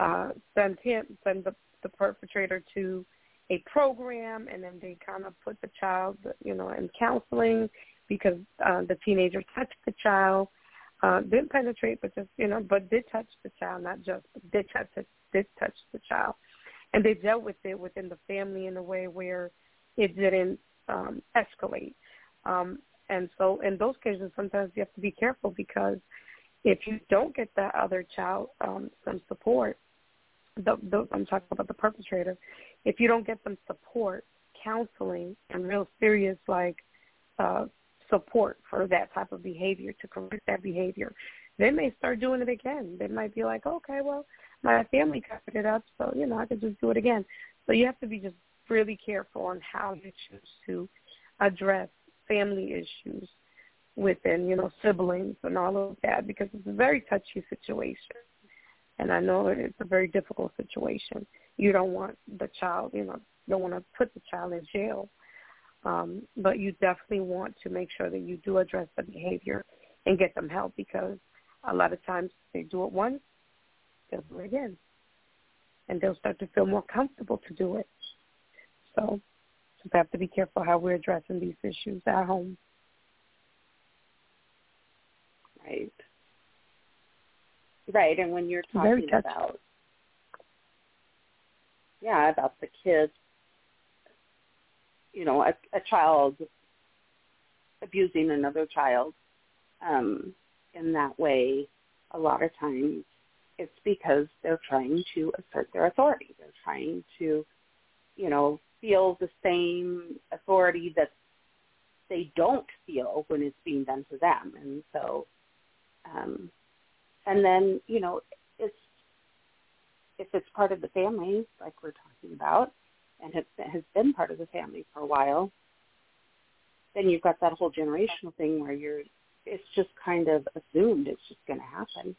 uh, send him send the the perpetrator to a program, and then they kind of put the child, you know, in counseling because uh, the teenager touched the child uh, didn't penetrate, but just you know, but did touch the child, not just did touch did touch the child, and they dealt with it within the family in a way where it didn't um, escalate. Um, and so, in those cases, sometimes you have to be careful because if you don't get that other child um, some support, the, the, I'm talking about the perpetrator, if you don't get them support, counseling, and real serious like uh, support for that type of behavior to correct that behavior, they may start doing it again. They might be like, okay, well, my family covered it up, so you know I could just do it again. So you have to be just really careful on how you choose to address family issues within, you know, siblings and all of that because it's a very touchy situation. And I know it's a very difficult situation. You don't want the child, you know, don't want to put the child in jail um, but you definitely want to make sure that you do address the behavior and get them help because a lot of times they do it once, they'll do it again. and they'll start to feel more comfortable to do it. So, so we have to be careful how we're addressing these issues at home. Right. Right, and when you're talking about yeah, about the kids, you know, a, a child abusing another child um, in that way, a lot of times it's because they're trying to assert their authority. They're trying to, you know, feel the same authority that they don't feel when it's being done to them. And so, um, and then, you know, it's, if it's part of the family, like we're talking about, and has been part of the family for a while, then you've got that whole generational thing where you're it's just kind of assumed it's just going to happen.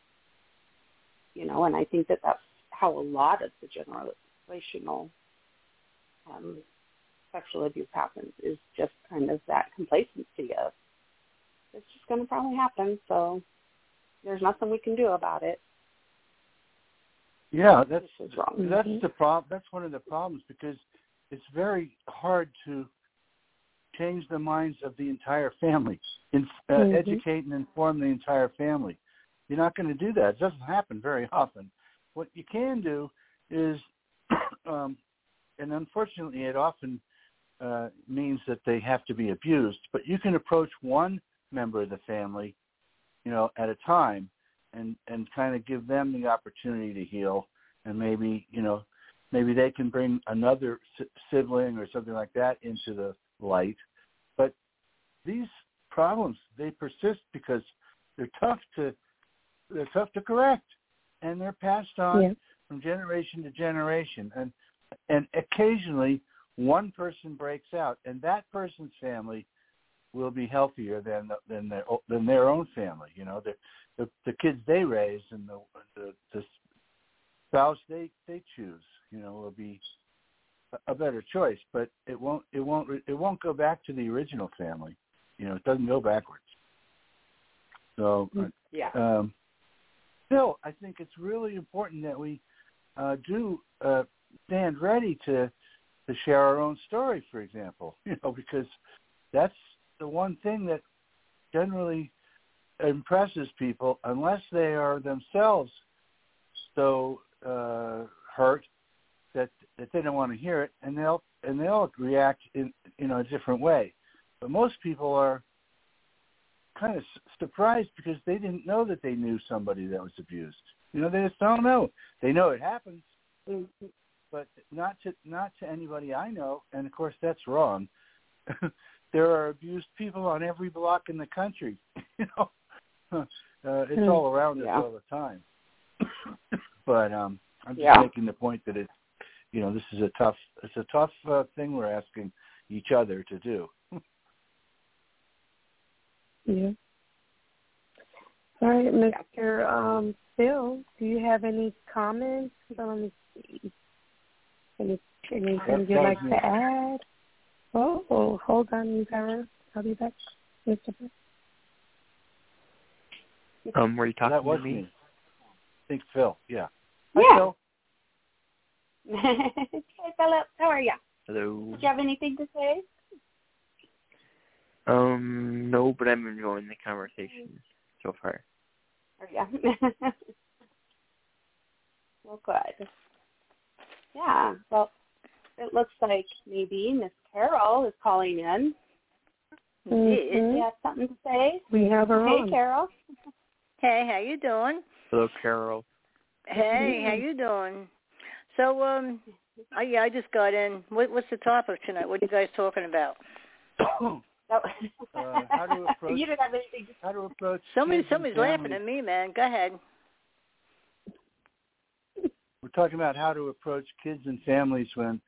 You know, and I think that that's how a lot of the generational um, sexual abuse happens is just kind of that complacency of it's just going to probably happen, so there's nothing we can do about it. Yeah, that's wrong. that's the problem. That's one of the problems because it's very hard to change the minds of the entire family, in, uh, mm-hmm. educate and inform the entire family. You're not going to do that. It doesn't happen very often. What you can do is, um, and unfortunately, it often uh, means that they have to be abused. But you can approach one member of the family, you know, at a time, and and kind of give them the opportunity to heal, and maybe you know, maybe they can bring another sibling or something like that into the light. But these problems they persist because they're tough to they're tough to correct, and they're passed on yeah. from generation to generation. And and occasionally one person breaks out, and that person's family will be healthier than than their than their own family. You know, the the, the kids they raise and the, the the spouse they they choose. You know, will be a better choice, but it won't it won't it won't go back to the original family. You know, it doesn't go backwards. So mm, yeah. Um, still, I think it's really important that we uh, do uh, stand ready to to share our own story, for example. You know, because that's the one thing that generally impresses people, unless they are themselves so uh, hurt that that they don't want to hear it, and they'll and they'll react in you know a different way. But most people are kind of surprised because they didn't know that they knew somebody that was abused. You know, they just don't know. They know it happens, but not to not to anybody I know. And of course, that's wrong. there are abused people on every block in the country. you know, uh, it's hmm. all around us all the time. but um, I'm just yeah. making the point that it you know, this is a tough it's a tough uh, thing we're asking each other to do. yeah. All right, Mr. Um, Phil, do you have any comments? Let me see. Any, anything you'd like to add? Oh, oh, hold on, you guys. I'll be back, Mr. Phil. Um, were you talking that was to me? me? I think Phil. Yeah. Yeah. Hi, Phil. hey, Philip. How are you? Hello. Did you have anything to say? Um, no, but I'm enjoying the conversation so far. Oh, yeah. well, good. Yeah. Well, it looks like maybe Miss Carol is calling in. Mm-hmm. Do you have something to say? We have her hey, on. Hey, Carol. Hey, how you doing? Hello, Carol. Hey, how you doing? So, um, I, yeah, I just got in. What, what's the topic tonight? What are you guys talking about? uh, how to approach, you don't have anything. How to approach? Somebody, somebody's laughing at me, man. Go ahead. We're talking about how to approach kids and families when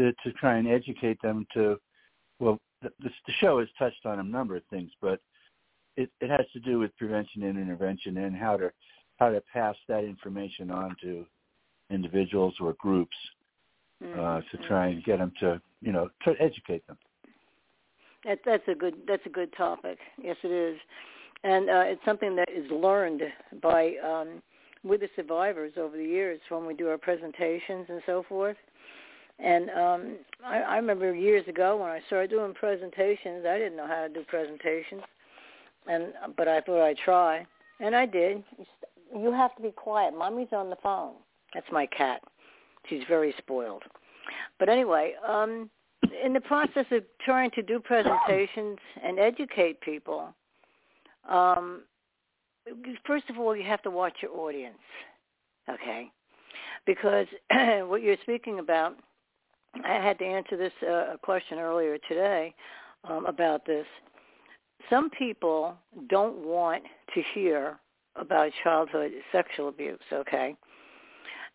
to, to try and educate them to. Well, the, the show has touched on a number of things, but it, it has to do with prevention and intervention and how to how to pass that information on to individuals or groups mm-hmm. uh, to try and get them to you know to educate them. That, that's a good that's a good topic. Yes, it is, and uh, it's something that is learned by um, with the survivors over the years when we do our presentations and so forth. And um, I, I remember years ago when I started doing presentations, I didn't know how to do presentations, and but I thought I'd try, and I did. You have to be quiet. Mommy's on the phone. That's my cat. She's very spoiled. But anyway, um, in the process of trying to do presentations and educate people, um, first of all, you have to watch your audience, okay? Because what you're speaking about, I had to answer this uh, question earlier today um, about this. Some people don't want to hear about childhood sexual abuse, okay?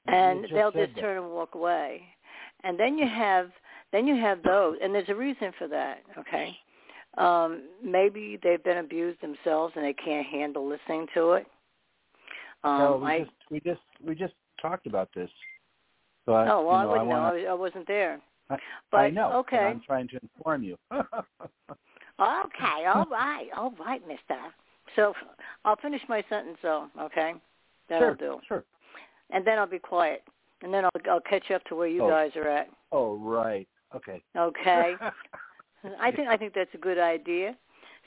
And just they'll just that. turn and walk away. And then you have then you have those, and there's a reason for that, okay? Um, maybe they've been abused themselves and they can't handle listening to it. Um, no, we I, just we just we just talked about this. So I, oh, well, you know, I wouldn't know. wanna, I, was, I wasn't there. I- but I know. okay, I'm trying to inform you. okay, all right, all right, Mister. So I'll finish my sentence though, okay? That'll sure, do, sure. and then I'll be quiet, and then I'll I'll catch up to where you Oh. guys are at. Oh, right. Okay. Okay. I think I think that's a good idea.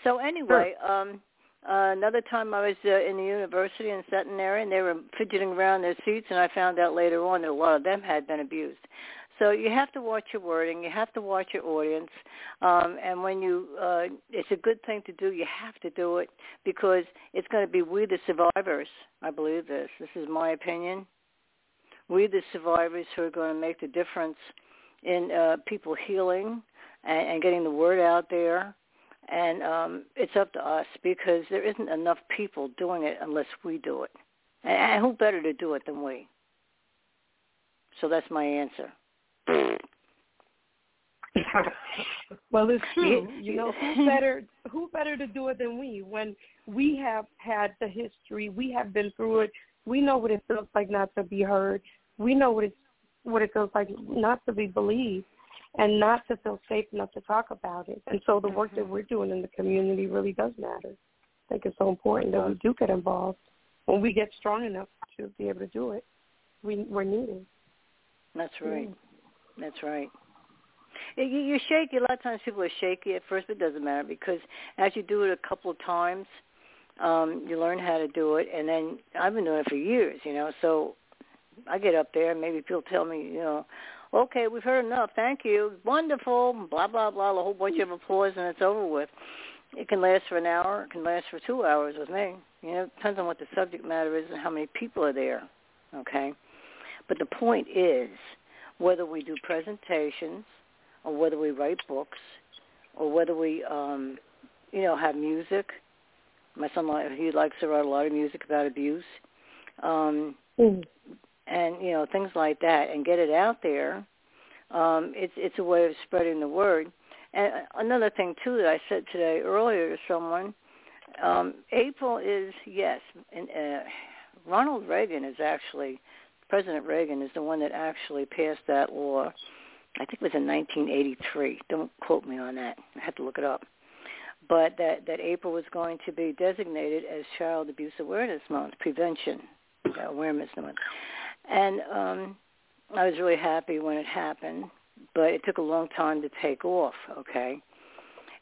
So anyway, um, uh, another time I was uh, in the university in Centenary, and they were fidgeting around their seats, and I found out later on that a lot of them had been abused. So you have to watch your wording. You have to watch your audience. Um, and when you, uh, it's a good thing to do. You have to do it because it's going to be we the survivors. I believe this. This is my opinion. We the survivors who are going to make the difference in uh, people healing and, and getting the word out there. And um, it's up to us because there isn't enough people doing it unless we do it. And, and who better to do it than we? So that's my answer. well, it's true. You- know, who better who better to do it than we? When we have had the history, we have been through it. We know what it feels like not to be heard. We know what it's what it feels like not to be believed and not to feel safe enough to talk about it. And so the work that we're doing in the community really does matter. I think it's so important that we do get involved. When we get strong enough to be able to do it, we, we're needed. That's right. That's right. You, you're shaky. A lot of times people are shaky at first, but it doesn't matter because as you do it a couple of times, um, you learn how to do it. And then I've been doing it for years, you know. So I get up there and maybe people tell me, you know, okay, we've heard enough. Thank you. Wonderful. Blah blah blah. A whole bunch of applause and it's over with. It can last for an hour. It can last for two hours with me. You know, it depends on what the subject matter is and how many people are there. Okay. But the point is, whether we do presentations or whether we write books or whether we, um, you know, have music. My son, he likes to write a lot of music about abuse. Um, Mm. And you know things like that and get it out there um it's it's a way of spreading the word. And another thing too that i said today earlier to someone um april is yes and uh ronald reagan is actually president reagan is the one that actually passed that law i think it was in 1983 don't quote me on that. I had to look it up. But that that april was going to be designated as child abuse awareness month prevention uh, awareness month and um I was really happy when it happened, but it took a long time to take off, okay?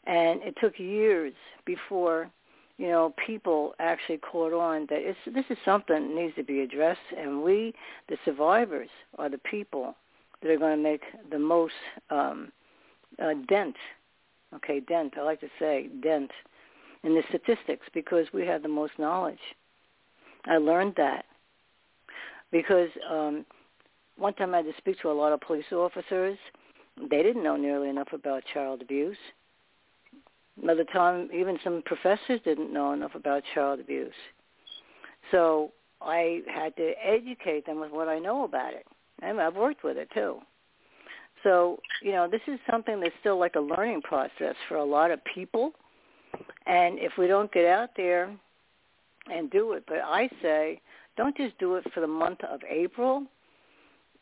And it took years before, you know, people actually caught on that it's, this is something that needs to be addressed, and we, the survivors, are the people that are going to make the most um, uh, dent, okay, dent, I like to say dent, in the statistics because we have the most knowledge. I learned that because um, one time I had to speak to a lot of police officers. They didn't know nearly enough about child abuse. Another time, even some professors didn't know enough about child abuse. So I had to educate them with what I know about it. And I've worked with it too. So, you know, this is something that's still like a learning process for a lot of people. And if we don't get out there and do it, but I say, don't just do it for the month of April.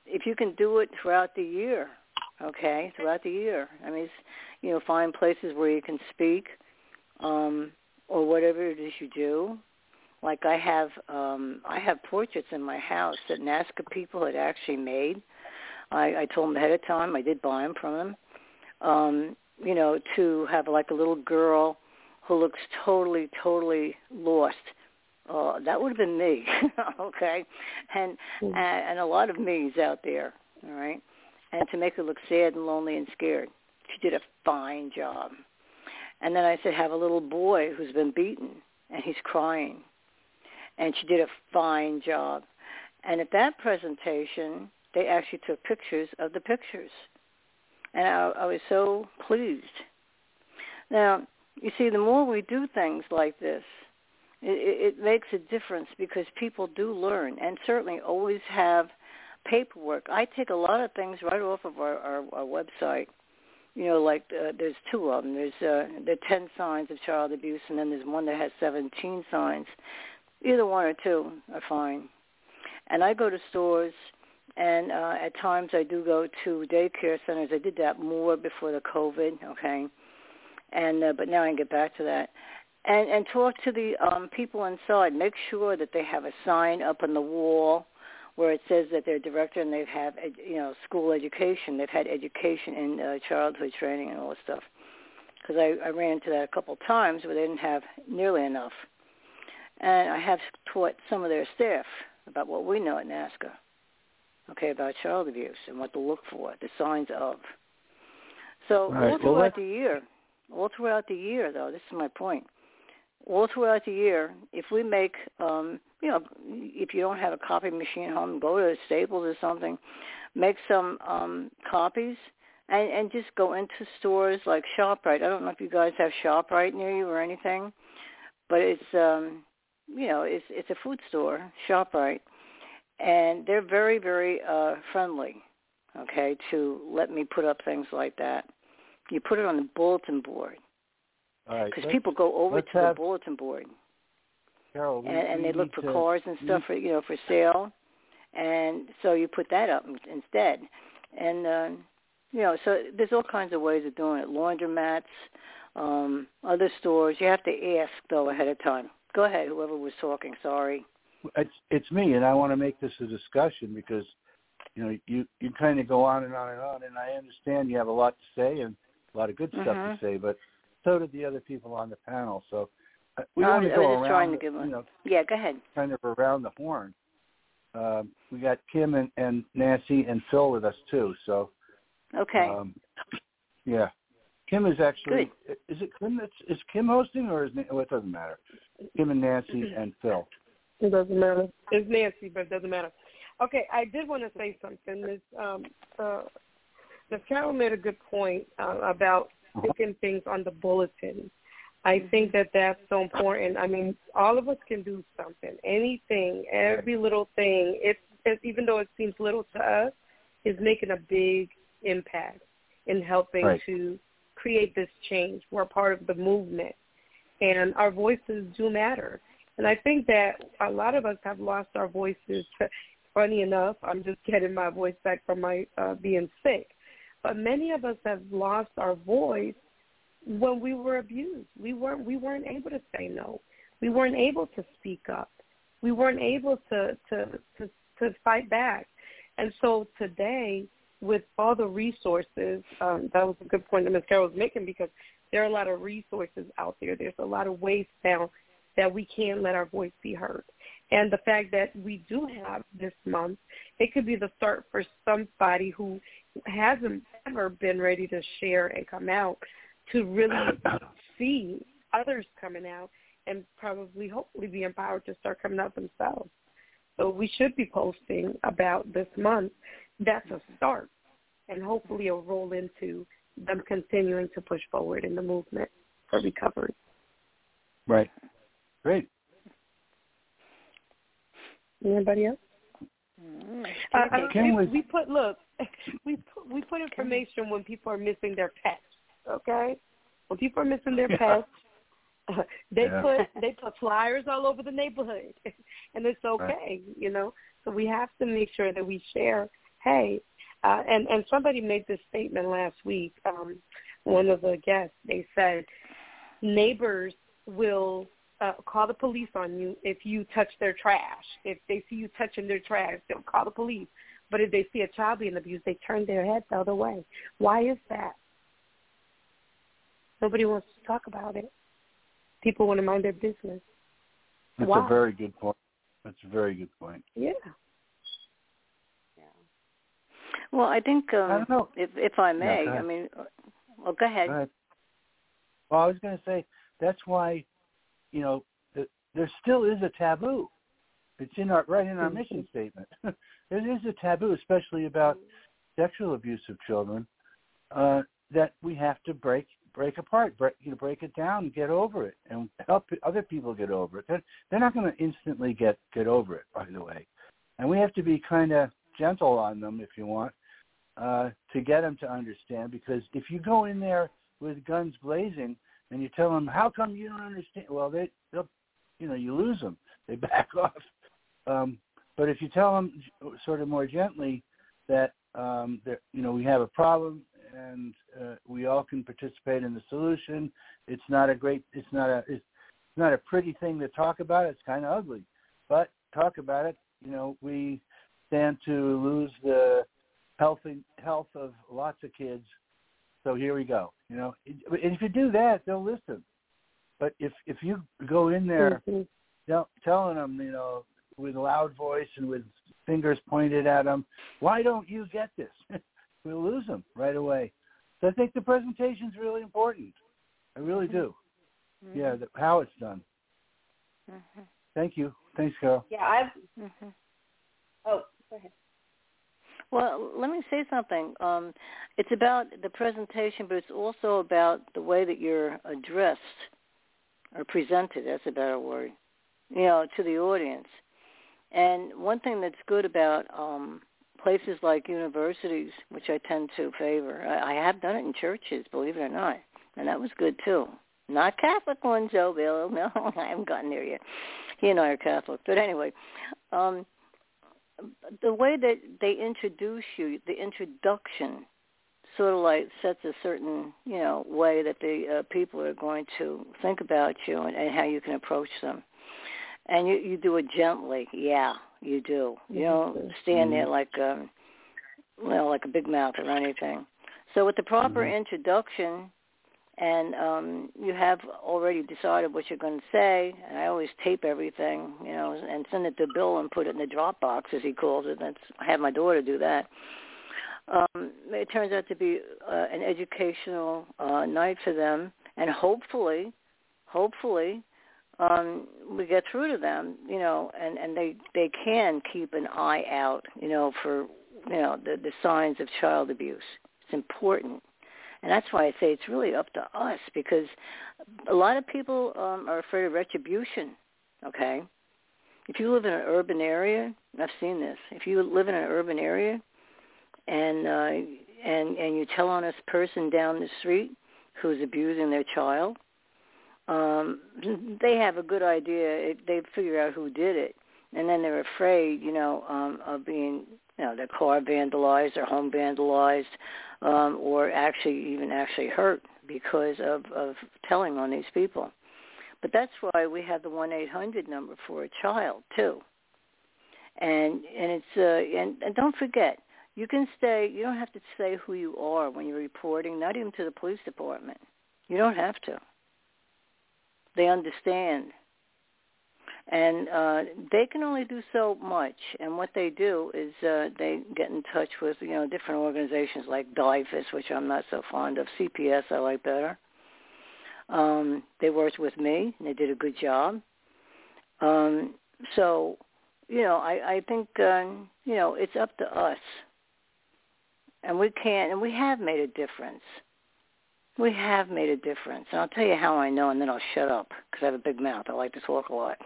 If you can do it throughout the year, okay, throughout the year. I mean, you know, find places where you can speak, um, or whatever it is you do, Like I have um I have portraits in my house that NAASCA people had actually made. I, I told them ahead of time. I did buy them from them. Um, you know, to have like a little girl who looks totally, totally lost. Uh, that would have been me, okay, and, Mm. and and a lot of me's out there, all right, and to make her look sad and lonely and scared. She did a fine job. And then I said, have a little boy who's been beaten and he's crying, and she did a fine job. And at that presentation, they actually took pictures of the pictures, and I, I was so pleased. Now, you see, the more we do things like this, it, it makes a difference because people do learn and certainly always have paperwork. I take a lot of things right off of our, our, our website. You know, like uh, there's two of them. There's uh, the 10 signs of child abuse, and then there's one that has 17 signs. Either one or two are fine. And I go to stores, and uh, at times I do go to daycare centers. I did that more before the COVID, okay? And uh, but now I can get back to that and and talk to the um people inside. Make sure that they have a sign up on the wall where it says that they're director and they've had ed- you know school education. They've had education in uh, childhood training and all this stuff. Because I, I ran into that a couple of times where they didn't have nearly enough. And I have taught some of their staff about what we know at NAASCA okay about child abuse and what to look for the signs of. So All right, all throughout let's- the year all throughout the year though this is my point all throughout the year, if we make, um, you know, if you don't have a copy machine at home, go to Staples or something, make some um, copies, and and just go into stores like Shoprite. I don't know if you guys have Shoprite near you or anything, but it's, um, you know, it's it's a food store, Shoprite, and they're very very uh, friendly. Okay, to let me put up things like that. You put it on the bulletin board All right. because people go over to have- the bulletin board Carol, we, and, and they look for to- cars and we stuff for you know for sale, and so you put that up instead, and uh, you know so there's all kinds of ways of doing it. Laundromats, um, other stores. You have to ask though ahead of time. Go ahead, whoever was talking. Sorry. it's it's me, and I want to make this a discussion because you know you you kind of go on and on and on, and I understand you have a lot to say and a lot of good stuff Mhm. to say, but so did the other people on the panel. So uh, we want to go around, trying to the- give a- you know, Yeah, go ahead. kind of around the horn. Um, we got Kim and, and Nancy and Phil with us too. So Okay. um, yeah, Kim is actually is it Kim that's is Kim hosting or is well, it doesn't matter. Kim and Nancy and Phil. It doesn't matter. It's Nancy, but it doesn't matter. Okay, I did want to say something. Miss um, uh, Miss Carol made a good point uh, about sticking things on the bulletin. I think that that's so important. I mean, all of us can do something. Anything, every little thing. It's, it's even though it seems little to us, is making a big impact in helping Right. to create this change. We're part of the movement, and our voices do matter. And I think that a lot of us have lost our voices. Funny enough, I'm just getting my voice back from my uh, being sick. But many of us have lost our voice when we were abused. We weren't we weren't able to say no. We weren't able to speak up. We weren't able to to to, to fight back. And so today, with all the resources, um, that was a good point that Ms. Carol was making because there are a lot of resources out there. There's a lot of ways now that we can let our voice be heard. And the fact that we do have this month, it could be the start for somebody who hasn't ever been ready to share and come out to really see others coming out and probably hopefully be empowered to start coming out themselves. So we should be posting about this month. That's a start. And hopefully it'll roll into them continuing to push forward in the movement for recovery. Right. Great. Anybody else? Uh, we, we put look, we put we put information when people are missing their pets. Okay, when people are missing their Yeah. pets, they Yeah. put they put flyers all over the neighborhood, and it's okay, you know. So we have to make sure that we share. Hey, uh, and and somebody made this statement last week. Um, one of the guests they said neighbors will uh, call the police on you if you touch their trash. If they see you touching their trash, they'll call the police. But if they see a child being abused, they turn their head the other way. Why is that? Nobody wants to talk about it. People want to mind their business. That's Why? a very good point. That's a very good point. Yeah. Well, I think um, I don't know. if if I may, go I mean, well, go ahead. Go ahead. Well, I was going to say that's why, you know, th- there still is a taboo. It's in our right in our mission statement. there is a taboo, especially about sexual abuse of children, uh, that we have to break break apart, break you know, break it down, get over it, and help other people get over it. They're, they're not going to instantly get get over it, by the way, and we have to be kind of gentle on them, if you want, uh, to get them to understand. Because if you go in there with guns blazing and you tell them, "How come you don't understand?" Well, they they'll, you know, you lose them. They back off. Um, but if you tell them sort of more gently that um, that you know we have a problem and uh, we all can participate in the solution, it's not a great, it's not a, it's not a pretty thing to talk about. It's kind of ugly, but talk about it. You know, we stand to lose the healthy health of lots of kids. So here we go. You know, and if you do that, they'll listen. But if if you go in there Mhm. tell, telling them, you know, with a loud voice and with fingers pointed at them, why don't you get this? we'll lose them right away. So I think the presentation's really important. I really do. Mm-hmm. Yeah, the, how it's done. hmm Thank you. Thanks, Carol. Yeah, I've. hmm Oh, go ahead. Well, let me say something. Um, it's about the presentation, but it's also about the way that you're addressed or presented. That's a better word. You know, to the audience. And one thing that's good about um, places like universities, which I tend to favor, I, I have done it in churches, believe it or not, and that was good too. Not Catholic ones, Joe Bill. No, I haven't gotten there yet. He and I are Catholic, but anyway, um, the way that they introduce you, the introduction, sort of like sets a certain, you know, way that the uh, people are going to think about you and, and how you can approach them. And you you do it gently, yeah, you do. You don't stand there like um, well, like a big mouth or anything. So with the proper Mhm. introduction, and um, you have already decided what you're going to say, and I always tape everything, you know, and send it to Bill and put it in the Dropbox, as he calls it. That's I have my daughter do that. Um, it turns out to be uh, an educational uh, night for them, and hopefully, hopefully, um, we get through to them, you know, and and they they can keep an eye out, you know, for you know the the signs of child abuse. It's important. And that's why I say it's really up to us because a lot of people um, are afraid of retribution. Okay, if you live in an urban area, I've seen this. If you live in an urban area, and uh, and and you tell on this person down the street who's abusing their child, um, they have a good idea. They figure out who did it, and then they're afraid, you know, um, of being, you know, their car vandalized, their home vandalized, um, or actually even actually hurt because of of telling on these people. But that's why we have the one eight hundred number for a child too. And and it's uh and, and don't forget, you can stay. You don't have to say who you are when you're reporting, not even to the police department. You don't have to. They understand. And uh, they can only do so much. And what they do is uh, they get in touch with, you know, different organizations like DIFUS, which I'm not so fond of. CPS I like better. Um, they worked with me, and they did a good job. Um, so, you know, I, I think, uh, you know, it's up to us. And we can, and we have made a difference. We have made a difference. And I'll tell you how I know, and then I'll shut up because I have a big mouth. I like to talk a lot.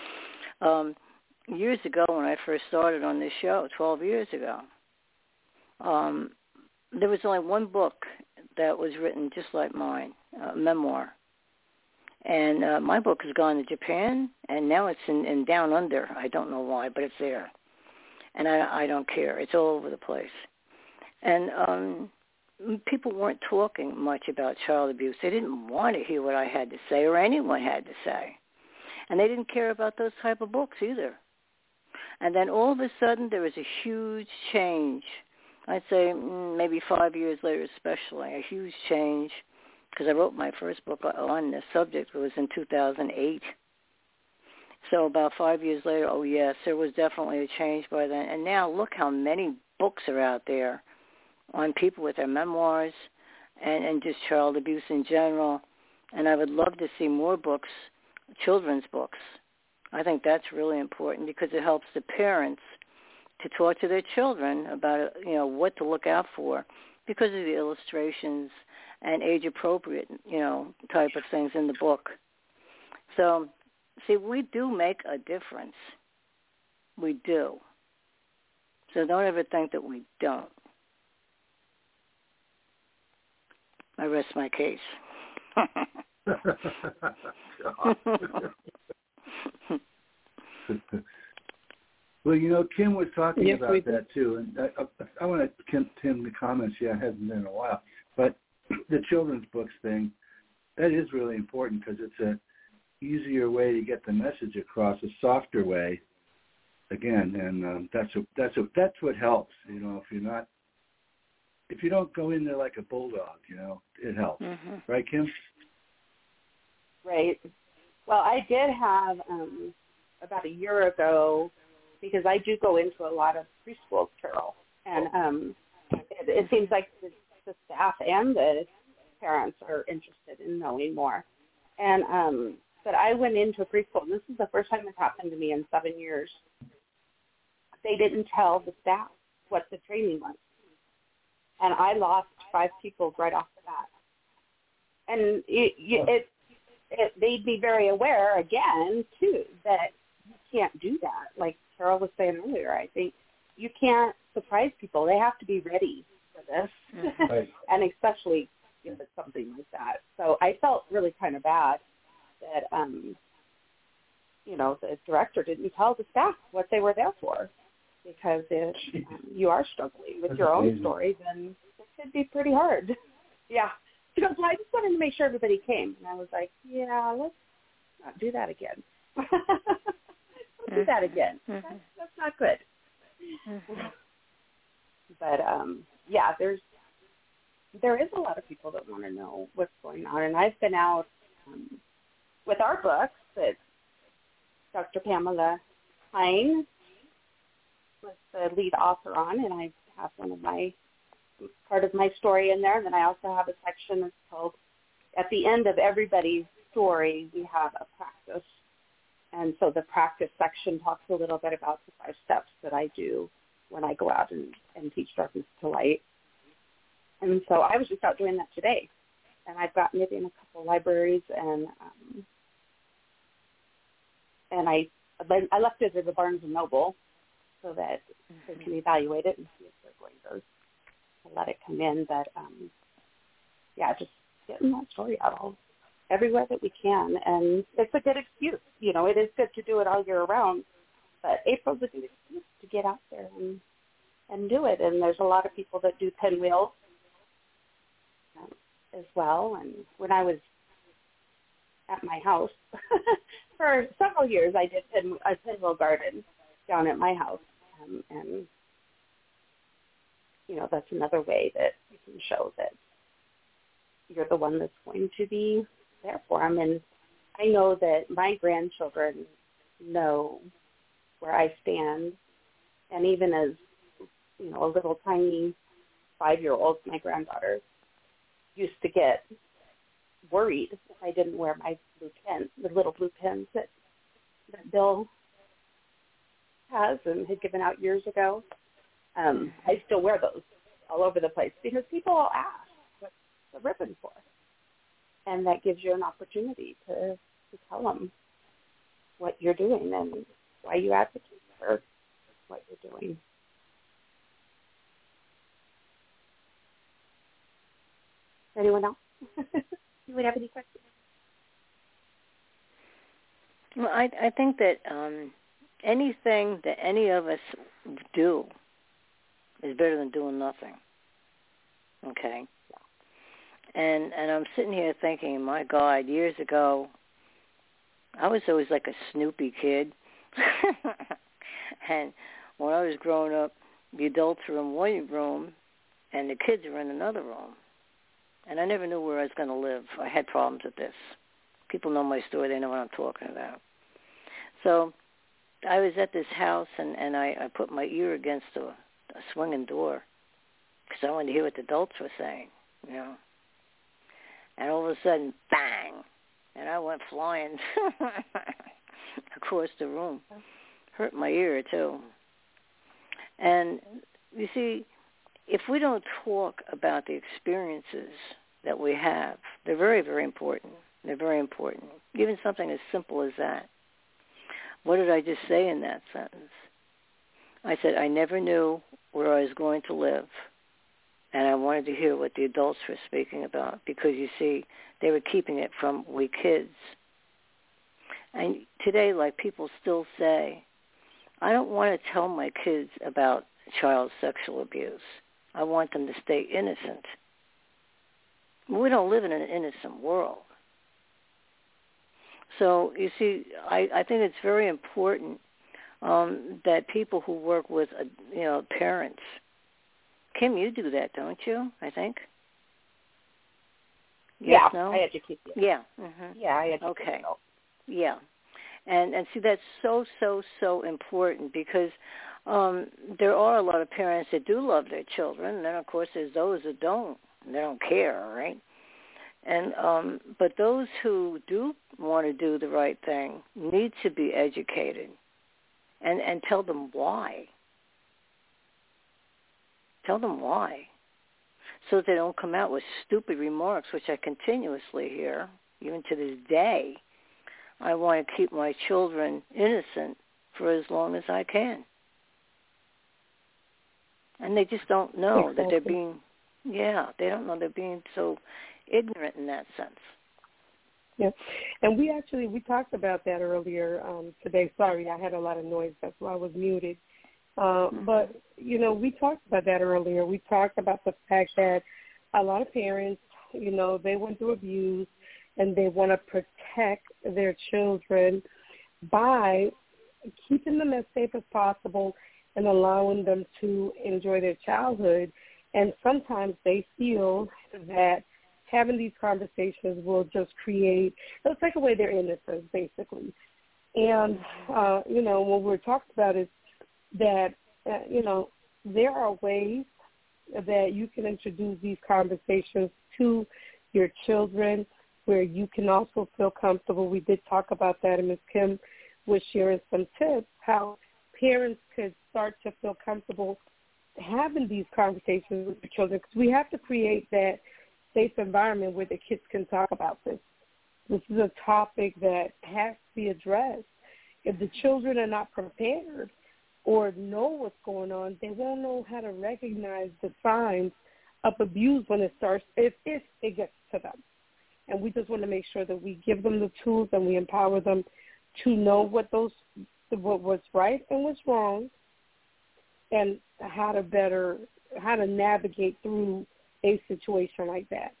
um, years ago, when I first started on this show, 12 years ago, um, there was only one book that was written just like mine, a memoir. And uh, my book has gone to Japan, and now it's in, in Down Under. I don't know why, but it's there. And I, I don't care. It's all over the place. And um, people weren't talking much about child abuse. They didn't want to hear what I had to say or anyone had to say. And they didn't care about those type of books either. And then all of a sudden there was a huge change. I'd say mm, maybe five years later especially, a huge change because I wrote my first book on this subject. It was in 2008. So about five years later, oh yes, there was definitely a change by then. And now look how many books are out there on people with their memoirs and, and just child abuse in general. And I would love to see more books, children's books. I think that's really important because it helps the parents to talk to their children about you know what to look out for because of the illustrations and age appropriate you know type of things in the book. So see, we do make a difference. We do. So don't ever think that we don't. I rest my case. well, you know, Kim was talking yes, about that too, and I, I, I want to Kim, Tim the comments. Yeah, it hasn't been in a while, but the children's books thing that is really important because it's a easier way to get the message across, a softer way. Again, and um, that's a, that's a, that's what helps. You know, if you're not if you don't go in there like a bulldog, you know, it helps. Mm-hmm. Right, Kim? Right. Well, I did have um, about a year ago because I do go into a lot of preschools, Carol, and um, it, it seems like the, the staff and the parents are interested in knowing more. And um, but I went into a preschool, and this is the first time it's happened to me in seven years. They didn't tell the staff what the training was and I lost five people right off the bat. And it, it it made me very aware again too that you can't do that. Like Carol was saying earlier, I think you can't surprise people. They have to be ready for this, right. and especially if it's something like that. So I felt really kind of bad that um you know the director didn't tell the staff what they were there for because if um, you are struggling with That's your own amazing. story, then it could be pretty hard. yeah. She goes, well, I just wanted to make sure everybody came. And I was like, yeah, let's not do that again. Don't do that again. Mhm. That's, that's not good. Mm-hmm. But um, yeah, there's there is a lot of people that want to know what's going on, and I've been out um, with our books that Dr. Pamela Hine was the lead author on, and I have one of my part of my story in there. And then I also have a section that's called at the end of everybody's story, we have a practice. And so the practice section talks a little bit about the five steps that I do when I go out and, and teach darkness to light. And so I was just out doing that today. And I've gotten it in a couple libraries and um, and I I left it at the Barnes and Noble so that they can evaluate it and see if they're going to, let it come in. But um, yeah, just getting that story out all everywhere that we can, and it's a good excuse. You know, it is good to do it all year round, but April's a good excuse to get out there and and do it. And there's a lot of people that do pinwheels um, as well. And when I was at my house for several years, I did pin, a pinwheel garden down at my house, um, and you know that's another way that you can show that you're the one that's going to be there for them. And I know that my grandchildren know where I stand, and even as you know, a little tiny five-year-old, my granddaughter used to get worried if I didn't wear my blue pin, the little blue pins that that Bill has and had given out years ago. Um, I still wear those all over the place because people will ask, "What's the ribbon for?" And that gives you an opportunity to to tell them what you're doing and why you advocate for what you're doing. Anyone else? Anyone have any questions? Well, I I think that um, anything that any of us do is better than doing nothing. Okay. And and I'm sitting here thinking, my God, years ago, I was always like a snoopy kid. and when I was growing up, the adults were in one room and the kids were in another room. And I never knew where I was going to live. I had problems with this. People know my story. They know what I'm talking about. So I was at this house and, and I, I put my ear against a, a swinging door because I wanted to hear what the adults were saying, you know. And all of a sudden, bang, and I went flying across the room. Hurt my ear too. And you see, if we don't talk about the experiences that we have, they're very, very important. They're very important. Even something as simple as that. What did I just say in that sentence? I said, I never knew where I was going to live. And I wanted to hear what the adults were speaking about because, you see, they were keeping it from we kids. And today, like people still say, I don't want to tell my kids about child sexual abuse. I want them to stay innocent. We don't live in an innocent world. So you see, I, I think it's very important um, that people who work with, uh, you know, parents. Kim, you do that, don't you? I think. Yes, yeah, no? I educate you. Yeah. Mm-hmm. Yeah, I educate Okay. Yeah. And and see that's so so so important because um there are a lot of parents that do love their children and then of course there's those that don't. They don't care, right? And um but those who do want to do the right thing need to be educated and and tell them why. Tell them why. So that they don't come out with stupid remarks which I continuously hear even to this day. I want to keep my children innocent for as long as I can. And they just don't know that they're being, yeah, they don't know they're being so ignorant in that sense. Yeah, and we actually we talked about that earlier um, today. Sorry, I had a lot of noise. That's why I was muted. Uh, but you know, we talked about that earlier. We talked about the fact that a lot of parents, you know, they went through abuse and they want to protect their children by keeping them as safe as possible and allowing them to enjoy their childhood. And sometimes they feel that having these conversations will just create, it'll take away their innocence, basically. And, uh, you know, what we're talking about is that, uh, you know, there are ways that you can introduce these conversations to your children where you can also feel comfortable. We did talk about that, and Ms. Kim was sharing some tips how parents could start to feel comfortable having these conversations with their children because we have to create that safe environment where the kids can talk about this. This is a topic that has to be addressed. If the children are not prepared or know what's going on, they won't know how to recognize the signs of abuse when it starts, if, if it gets to them. And we just want to make sure that we give them the tools and we empower them to know what those what was right and what's wrong, and how to better how to navigate through a situation like that.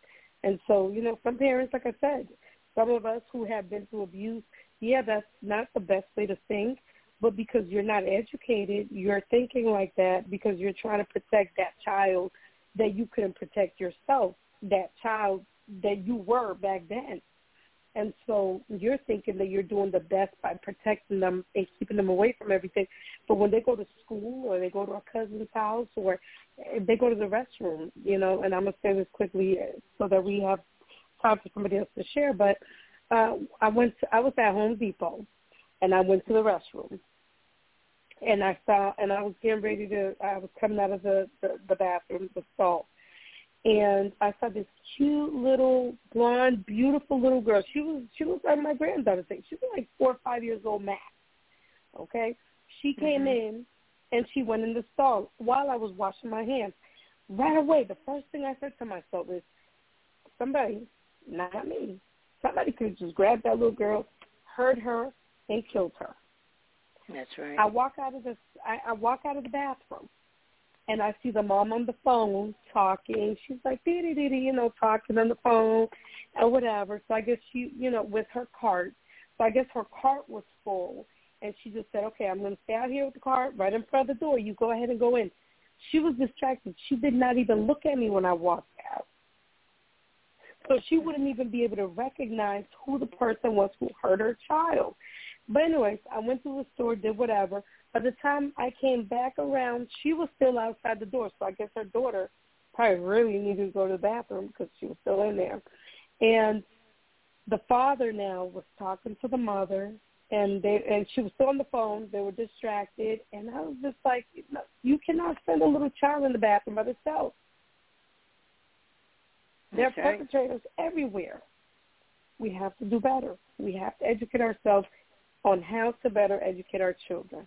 And so, you know, some parents, like I said, some of us who have been through abuse, yeah, that's not the best way to think, but because you're not educated, you're thinking like that because you're trying to protect that child that you couldn't protect yourself, that child that you were back then. And so you're thinking that you're doing the best by protecting them and keeping them away from everything. But when they go to school or they go to a cousin's house or they go to the restroom, you know, and I'm going to say this quickly so that we have time for somebody else to share, but uh, I went to, I was at Home Depot and I went to the restroom and I saw, and I was getting ready to, I was coming out of the, the, the bathroom, the stall, and I saw this cute little blonde, beautiful little girl. She was, she was like my granddaughter's age. She was like four or five years old max. Okay, she came Mhm. in and she went in the stall while I was washing my hands. Right away, the first thing I said to myself is, somebody, not me, somebody could have just grabbed that little girl, hurt her, and killed her. That's right. I walk out of the I, I walk out of the bathroom and I see the mom on the phone talking. She's like dee dee dee you know, talking on the phone or whatever. So I guess she you know, with her cart. So I guess her cart was full, and she just said, "Okay, I'm going to stay out here with the cart right in front of the door. You go ahead and go in." She was distracted. She did not even look at me when I walked out. So she wouldn't even be able to recognize who the person was who hurt her child. But anyways, I went to the store, did whatever. By the time I came back around, she was still outside the door. So I guess her daughter probably really needed to go to the bathroom because she was still in there. And the father now was talking to the mother, and they and she was still on the phone. They were distracted, and I was just like, you cannot send a little child in the bathroom by themselves. There are perpetrators everywhere. We have to do better. We have to educate ourselves on how to better educate our children.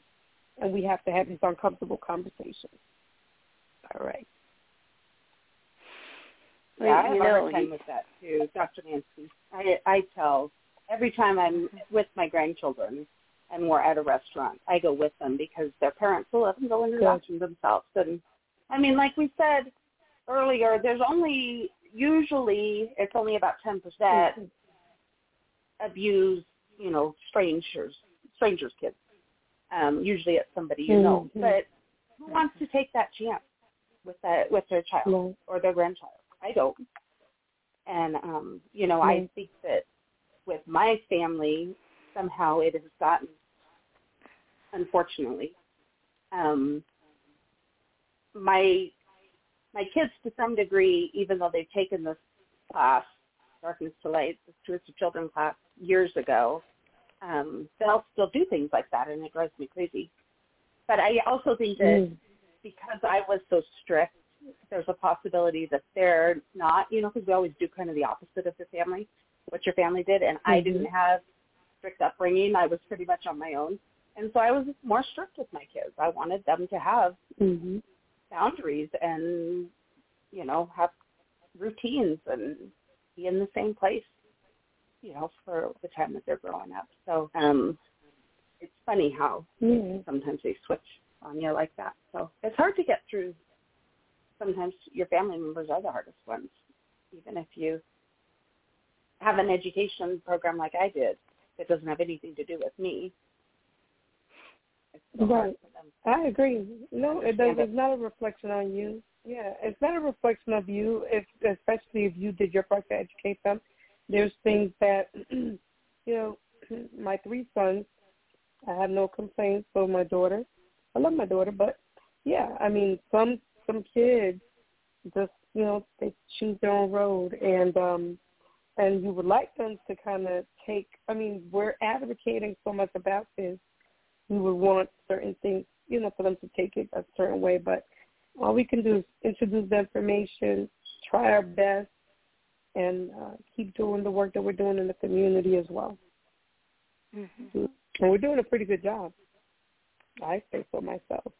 And we have to have these uncomfortable conversations. All right. Yeah, I have you a know, hard time with that too, Dr. Nancy. I I tell every time I'm with my grandchildren and we're at a restaurant, I go with them because their parents will let them go into the Good. bathroom themselves. And I mean, like we said earlier, there's only usually it's only about ten percent mm-hmm. abuse, you know, strangers, strangers' kids. Um, usually it's somebody you know. Mhm. But who wants to take that chance with that with their child No. or their grandchild? I don't. And um, you know, I Mm. think that with my family, somehow it has gotten unfortunately. Um my my kids to some degree, even though they've taken this class, Darkness to Light, the Stewards of Children class years ago, um, they'll still do things like that and it drives me crazy. But I also think that Mm. because I was so strict, there's a possibility that they're not, you know, because we always do kind of the opposite of the family, what your family did. And I Mhm. didn't have strict upbringing. I was pretty much on my own. And so I was more strict with my kids. I wanted them to have Mm-hmm. boundaries and, you know, have routines and be in the same place, you know, for the time that they're growing up. So um it's funny how Yeah. sometimes they switch on you like that. So it's hard to get through. Sometimes your family members are the hardest ones, even if you have an education program like I did that doesn't have anything to do with me. It's still hard Right. I agree. No, it does. It's not a reflection on you. Yeah, it's not a reflection of you. If especially if you did your part to educate them. There's things that, you know, my three sons. I have no complaints for my daughter. I love my daughter, but yeah, I mean, some some kids just you know they choose their own road, and um, and you would like them to kind of take. I mean, we're advocating so much about this we would want certain things, you know, for them to take it a certain way. But all we can do is introduce the information, try our best, and uh, keep doing the work that we're doing in the community as well. Mhm. And we're doing a pretty good job. I say so myself.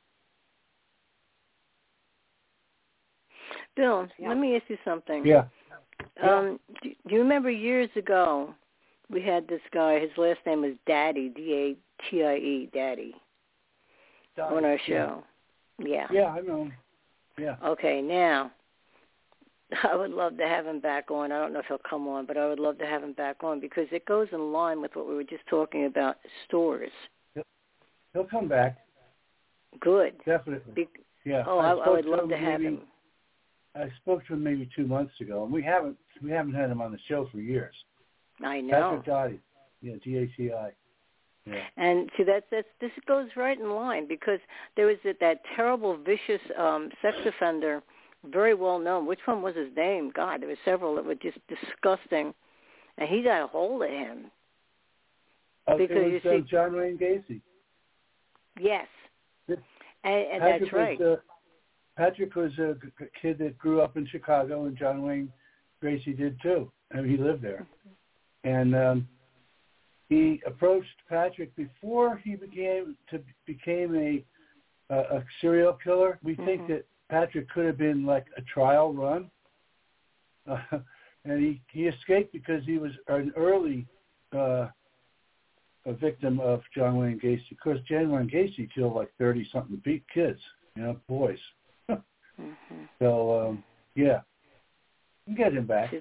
Bill, Yeah. let me ask you something. Yeah. Um, do, do you remember years ago we had this guy? His last name was Dati, D A T I E, Dati, on our show. Yeah. Yeah, I know. Yeah. Okay, now I would love to have him back on. I don't know if he'll come on, but I would love to have him back on because it goes in line with what we were just talking about stores. He'll come back, Good. definitely. Be- Yeah. oh, I, I spoke would love to have maybe- him. I spoke to him maybe two months ago, and we haven't we haven't had him on the show for years. I know. Patrick Dati, yeah, D A C I. Yeah. And see that's that's this goes right in line because there was that, that terrible vicious um sex offender, very well known. Which one was his name? God, there were several that were just disgusting, and he got a hold of him. Uh, Because it you was uh, John Wayne Gacy. Yes, and, and Patrick that's right. Was, uh, Patrick was a kid that grew up in Chicago, and John Wayne Gacy did too. I mean, he lived there, and um, he approached Patrick before he became to became a a, a serial killer. We think Mhm. that Patrick could have been like a trial run, uh, and he he escaped because he was an early. Uh, a victim of John Wayne Gacy because John Wayne Gacy killed like thirty something beat kids, you know, boys. hmm So um, yeah, you can get him back.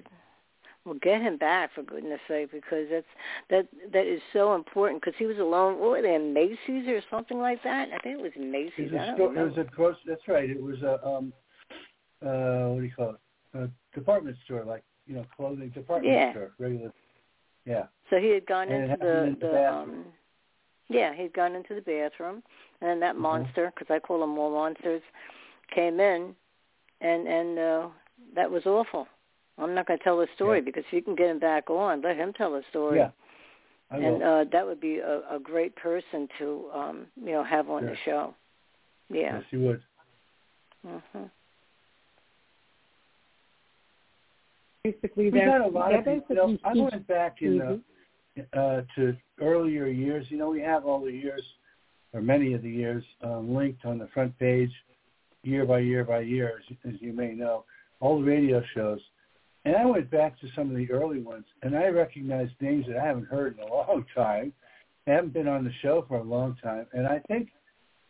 Well, get him back for goodness sake, because that's that that is so important. Because he was alone. What were they in Macy's or something like that? I think it was Macy's. It was I a, don't store, it was a gross. That's right. It was a um, uh, what do you call it? A department store, like you know, clothing department Yeah. store, regular. Yeah. So he had gone And into the the the um yeah, he'd gone into the bathroom and then that Mhm. monster because I call them all monsters came in and and uh that was awful. I'm not going to tell the story Yeah. because if you can get him back on, let him tell the story. Yeah. I will. and uh that would be a, a great person to um you know have on the show. Yeah. Yes, you would. Mhm. Basically, We that's, got a lot of that people. You know, I went back in Mhm. the, uh, to earlier years. You know, we have all the years, or many of the years, um, linked on the front page, year by year by year, as, as you may know, all the radio shows. And I went back to some of the early ones, and I recognized names that I haven't heard in a long time. I haven't been on the show for a long time, and I think,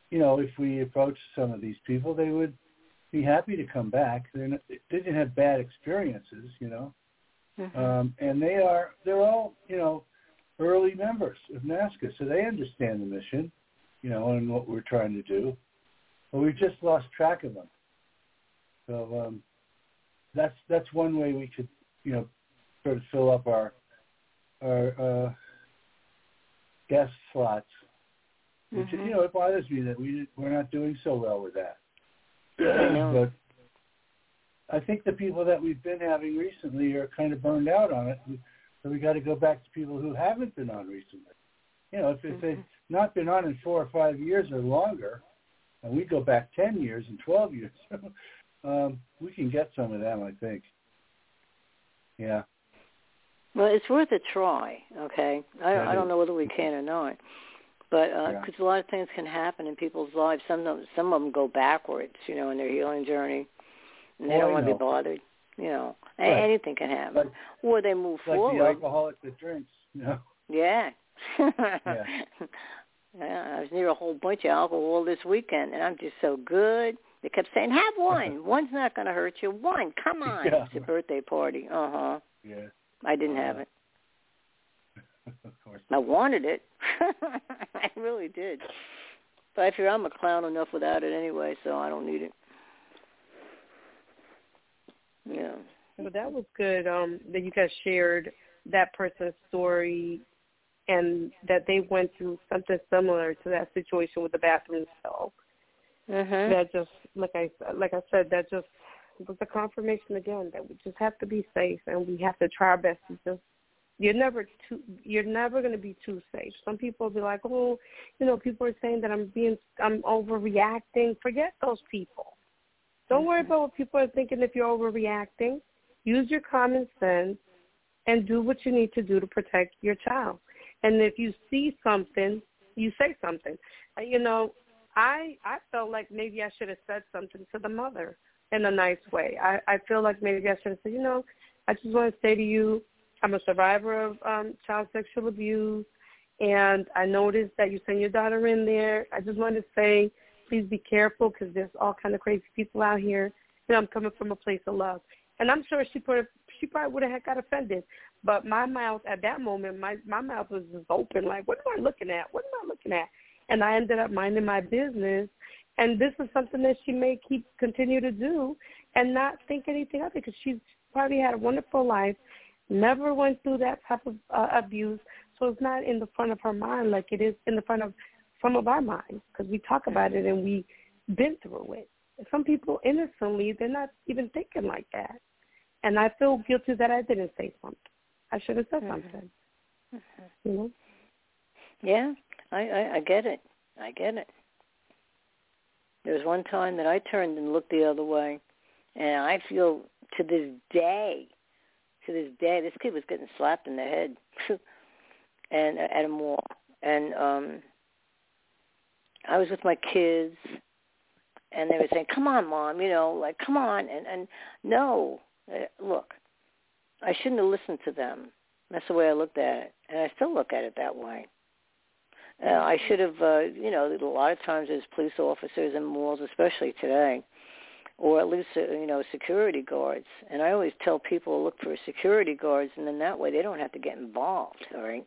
you know, if we approached some of these people, they would be happy to come back. They're not, they didn't have bad experiences, you know Mhm. um, and they are they're all you know early members of NAASCA, so they understand the mission, you know, and what we're trying to do. But we've just lost track of them. So um, that's that's one way we could you know sort of fill up our our uh, guest slots. Which Mhm. you know it bothers me that we we're not doing so well with that. I know. but I think the people that we've been having recently are kind of burned out on it. So we got to go back to people who haven't been on recently. You know, if, if they've Mhm. not been on in four or five years or longer, and we go back ten years and twelve years, um, we can get some of them. I think. Yeah. Well, it's worth a try. Okay, I don't, Yeah, I don't know whether we can or not, but Yeah. because a lot of things can happen in people's lives. Some of them, some of them go backwards, you know, in their healing journey, and they Oh, don't want to be bothered. You know, Right. anything can happen, Like- or they move It's like the forward. alcoholic that drinks. You know. Yeah. Yeah. Yeah, I was near a whole bunch of alcohol this weekend, and I'm just so good. They kept saying, "Have one. One's not going to hurt you. One, come on." Yeah. It's a birthday party. Uh huh. Yeah. I didn't have Uh, it. of course. I wanted it. I really did. But I figure I'm a clown enough without it anyway, so I don't need it. Yeah. Well, that was good um, that you guys shared that person's story and that they went through something similar to that situation with the bathroom stall. Mhm. That just, like I like I said, that just was a confirmation again that we just have to be safe and we have to try our best to just. You're never too. You're never going to be too safe. Some people will be like, oh, you know, people are saying that I'm being, I'm overreacting. Forget those people. Don't worry about what people are thinking if you're overreacting. Use your common sense and do what you need to do to protect your child. And if you see something, you say something. You know, I I felt like maybe I should have said something to the mother in a nice way. I I feel like maybe I should have said, you know, I just want to say to you, I'm a survivor of um child sexual abuse, and I noticed that you sent your daughter in there. I just wanted to say, please be careful because there's all kind of crazy people out here. And I'm coming from a place of love. And I'm sure she put she probably would have got offended, but my mouth at that moment, my my mouth was just open, like, what am I looking at? What am I looking at? And I ended up minding my business. And this is something that she may keep continue to do, and not think anything of it because she's probably had a wonderful life, never went through that type of uh, abuse, so it's not in the front of her mind like it is in the front of some of our minds because we talk about it and we've been through it. Some people innocently, they're not even thinking like that. And I feel guilty that I didn't say something. I should have said Mhm. something. You know? Yeah, I, I I get it. I get it. There was one time that I turned and looked the other way, and I feel to this day, to this day, this kid was getting slapped in the head, and at a mall, and um, I was with my kids, and they were saying, "Come on, mom," you know, like, "Come on," and and no, uh, look, I shouldn't have listened to them. That's the way I looked at it, and I still look at it that way. Uh, I should have, uh, you know, a lot of times as police officers in malls, especially today, or at least uh, you know security guards. And I always tell people look for security guards, and then that way they don't have to get involved. All right,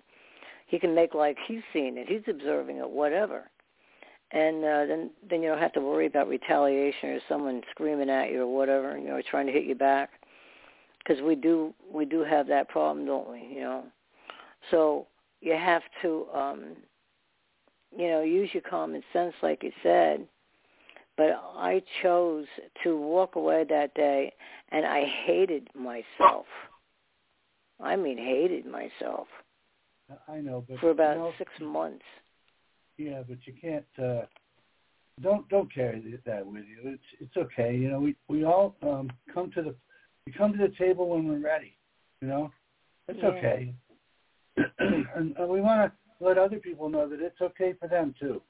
he can make like he's seeing it, he's observing it, whatever. And uh, then then you don't have to worry about retaliation or someone screaming at you or whatever, you know, trying to hit you back. Because we do we do have that problem, don't we? You know, so you have to um, you know use your common sense, like you said but I chose to walk away that day and I hated myself. I mean hated myself. I know, but for about you know, six months. Yeah, but you can't. uh Don't don't carry that with you. It's it's okay. You know, we we all um come to the we come to the table when we're ready. You know, it's yeah. okay. and, and we want to let other people know that it's okay for them too.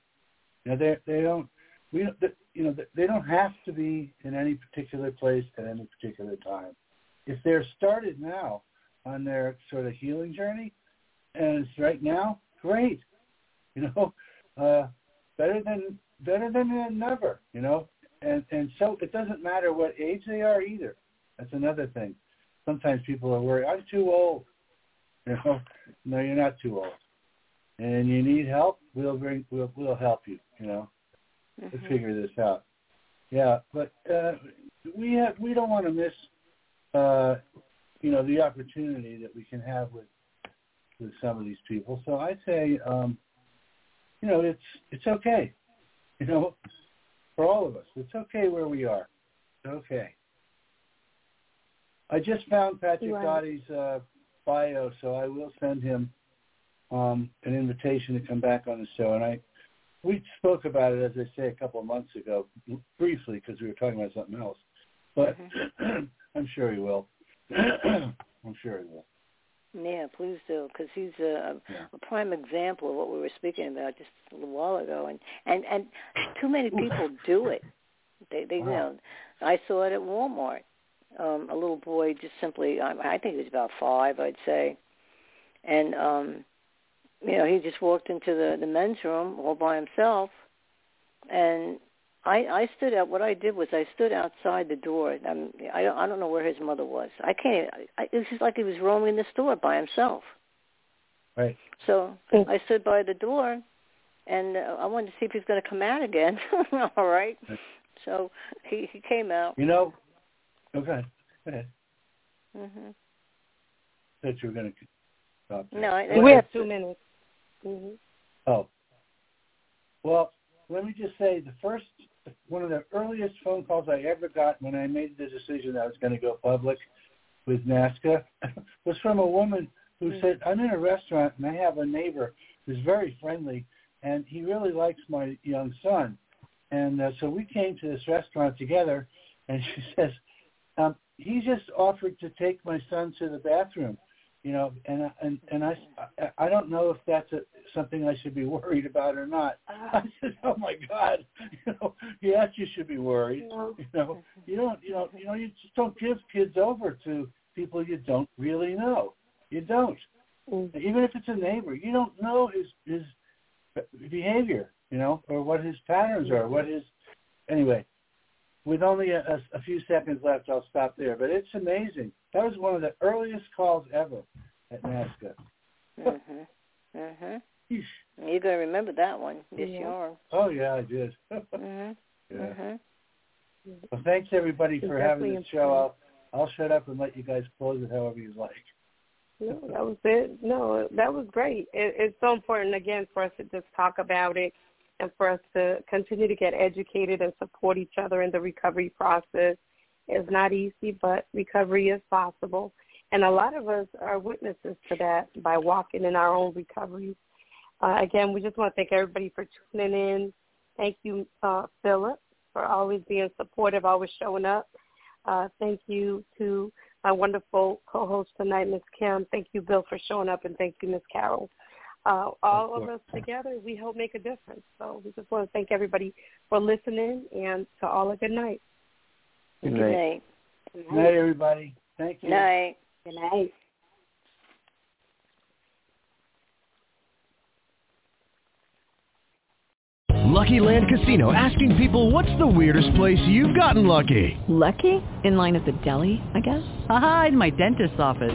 You know, they they don't we you know they don't have to be in any particular place at any particular time. If they're started now on their sort of healing journey, and it's right now, great. You know, uh, better than better than never. You know, and and so it doesn't matter what age they are either. That's another thing. Sometimes people are worried. I'm too old. You know, no, you're not too old. And you need help. We'll bring. We'll we'll help you. You know mm-hmm. to figure this out. Yeah, but uh, we have we don't want to miss, uh, you know, the opportunity that we can have with with some of these people. So I say, um, you know, it's it's okay, you know, for all of us. It's okay where we are. It's okay. I just found Patrick right. Dati's uh, bio, so I will send him um, an invitation to come back on the show, and I we spoke about it, as I say, a couple of months ago, briefly, because we were talking about something else. But mm-hmm. I'm sure he will. I'm sure he will. Yeah, please do, because he's a, yeah. a prime example of what we were speaking about just a little while ago, and and and too many people do it. They they wow. you know, I saw it at Walmart. Um, a little boy just simply, I, I think he was about five, I'd say, and um you know, he just walked into the the men's room all by himself, and I I stood out. What I did was I stood outside the door. I'm, I don't I don't know where his mother was. I can't. I, it was just like he was roaming the store by himself. Right. So I stood by the door, and uh, I wanted to see if he's going to come out again. all right. So he he came out. You know. Okay. Go ahead. Mhm. That you were going to stop. No, I, we have two minutes. Mm-hmm. Oh. Well, let me just say the first, one of the earliest phone calls I ever got when I made the decision that I was going to go public with NAASCA was from a woman who mm-hmm. said, I'm in a restaurant and I have a neighbor who's very friendly and he really likes my young son. And uh, so we came to this restaurant together and she says, um, he just offered to take my son to the bathroom you know, and and and I I don't know if that's a, something I should be worried about or not. I said, oh my God, you know, yes, you should be worried. No. You know, you don't, you know, you know, you just don't give kids over to people you don't really know. You don't, mm. even if it's a neighbor, you don't know his his behavior, you know, or what his patterns are, what his anyway with only a, a, a few seconds left, I'll stop there. But it's amazing. That was one of the earliest calls ever at NAASCA. mhm. Mhm. You're gonna remember that one. Yes, yeah. you are. Oh yeah, I did. mhm. Yeah. Mhm. Well, thanks everybody It's for having definitely this show. I'll I'll shut up and let you guys close it however you like. No, that was it. No, that was great. It, it's so important again for us to just talk about it and for us to continue to get educated and support each other in the recovery process. It's not easy, but recovery is possible. And a lot of us are witnesses to that by walking in our own recoveries. Uh, again, we just want to thank everybody for tuning in. Thank you, uh, Philip, for always being supportive, always showing up. Uh, thank you to my wonderful co-host tonight, Ms. Kim. Thank you, Bill, for showing up, and thank you, Ms. Carol uh, all of us together, we help make a difference. So we just want to thank everybody for listening and to all a good night. Good night. night. Good night, everybody. Thank you. Night. Good night. Lucky Land Casino asking people what's the weirdest place you've gotten lucky? Lucky? In line at the deli, I guess? Aha, in my dentist's office.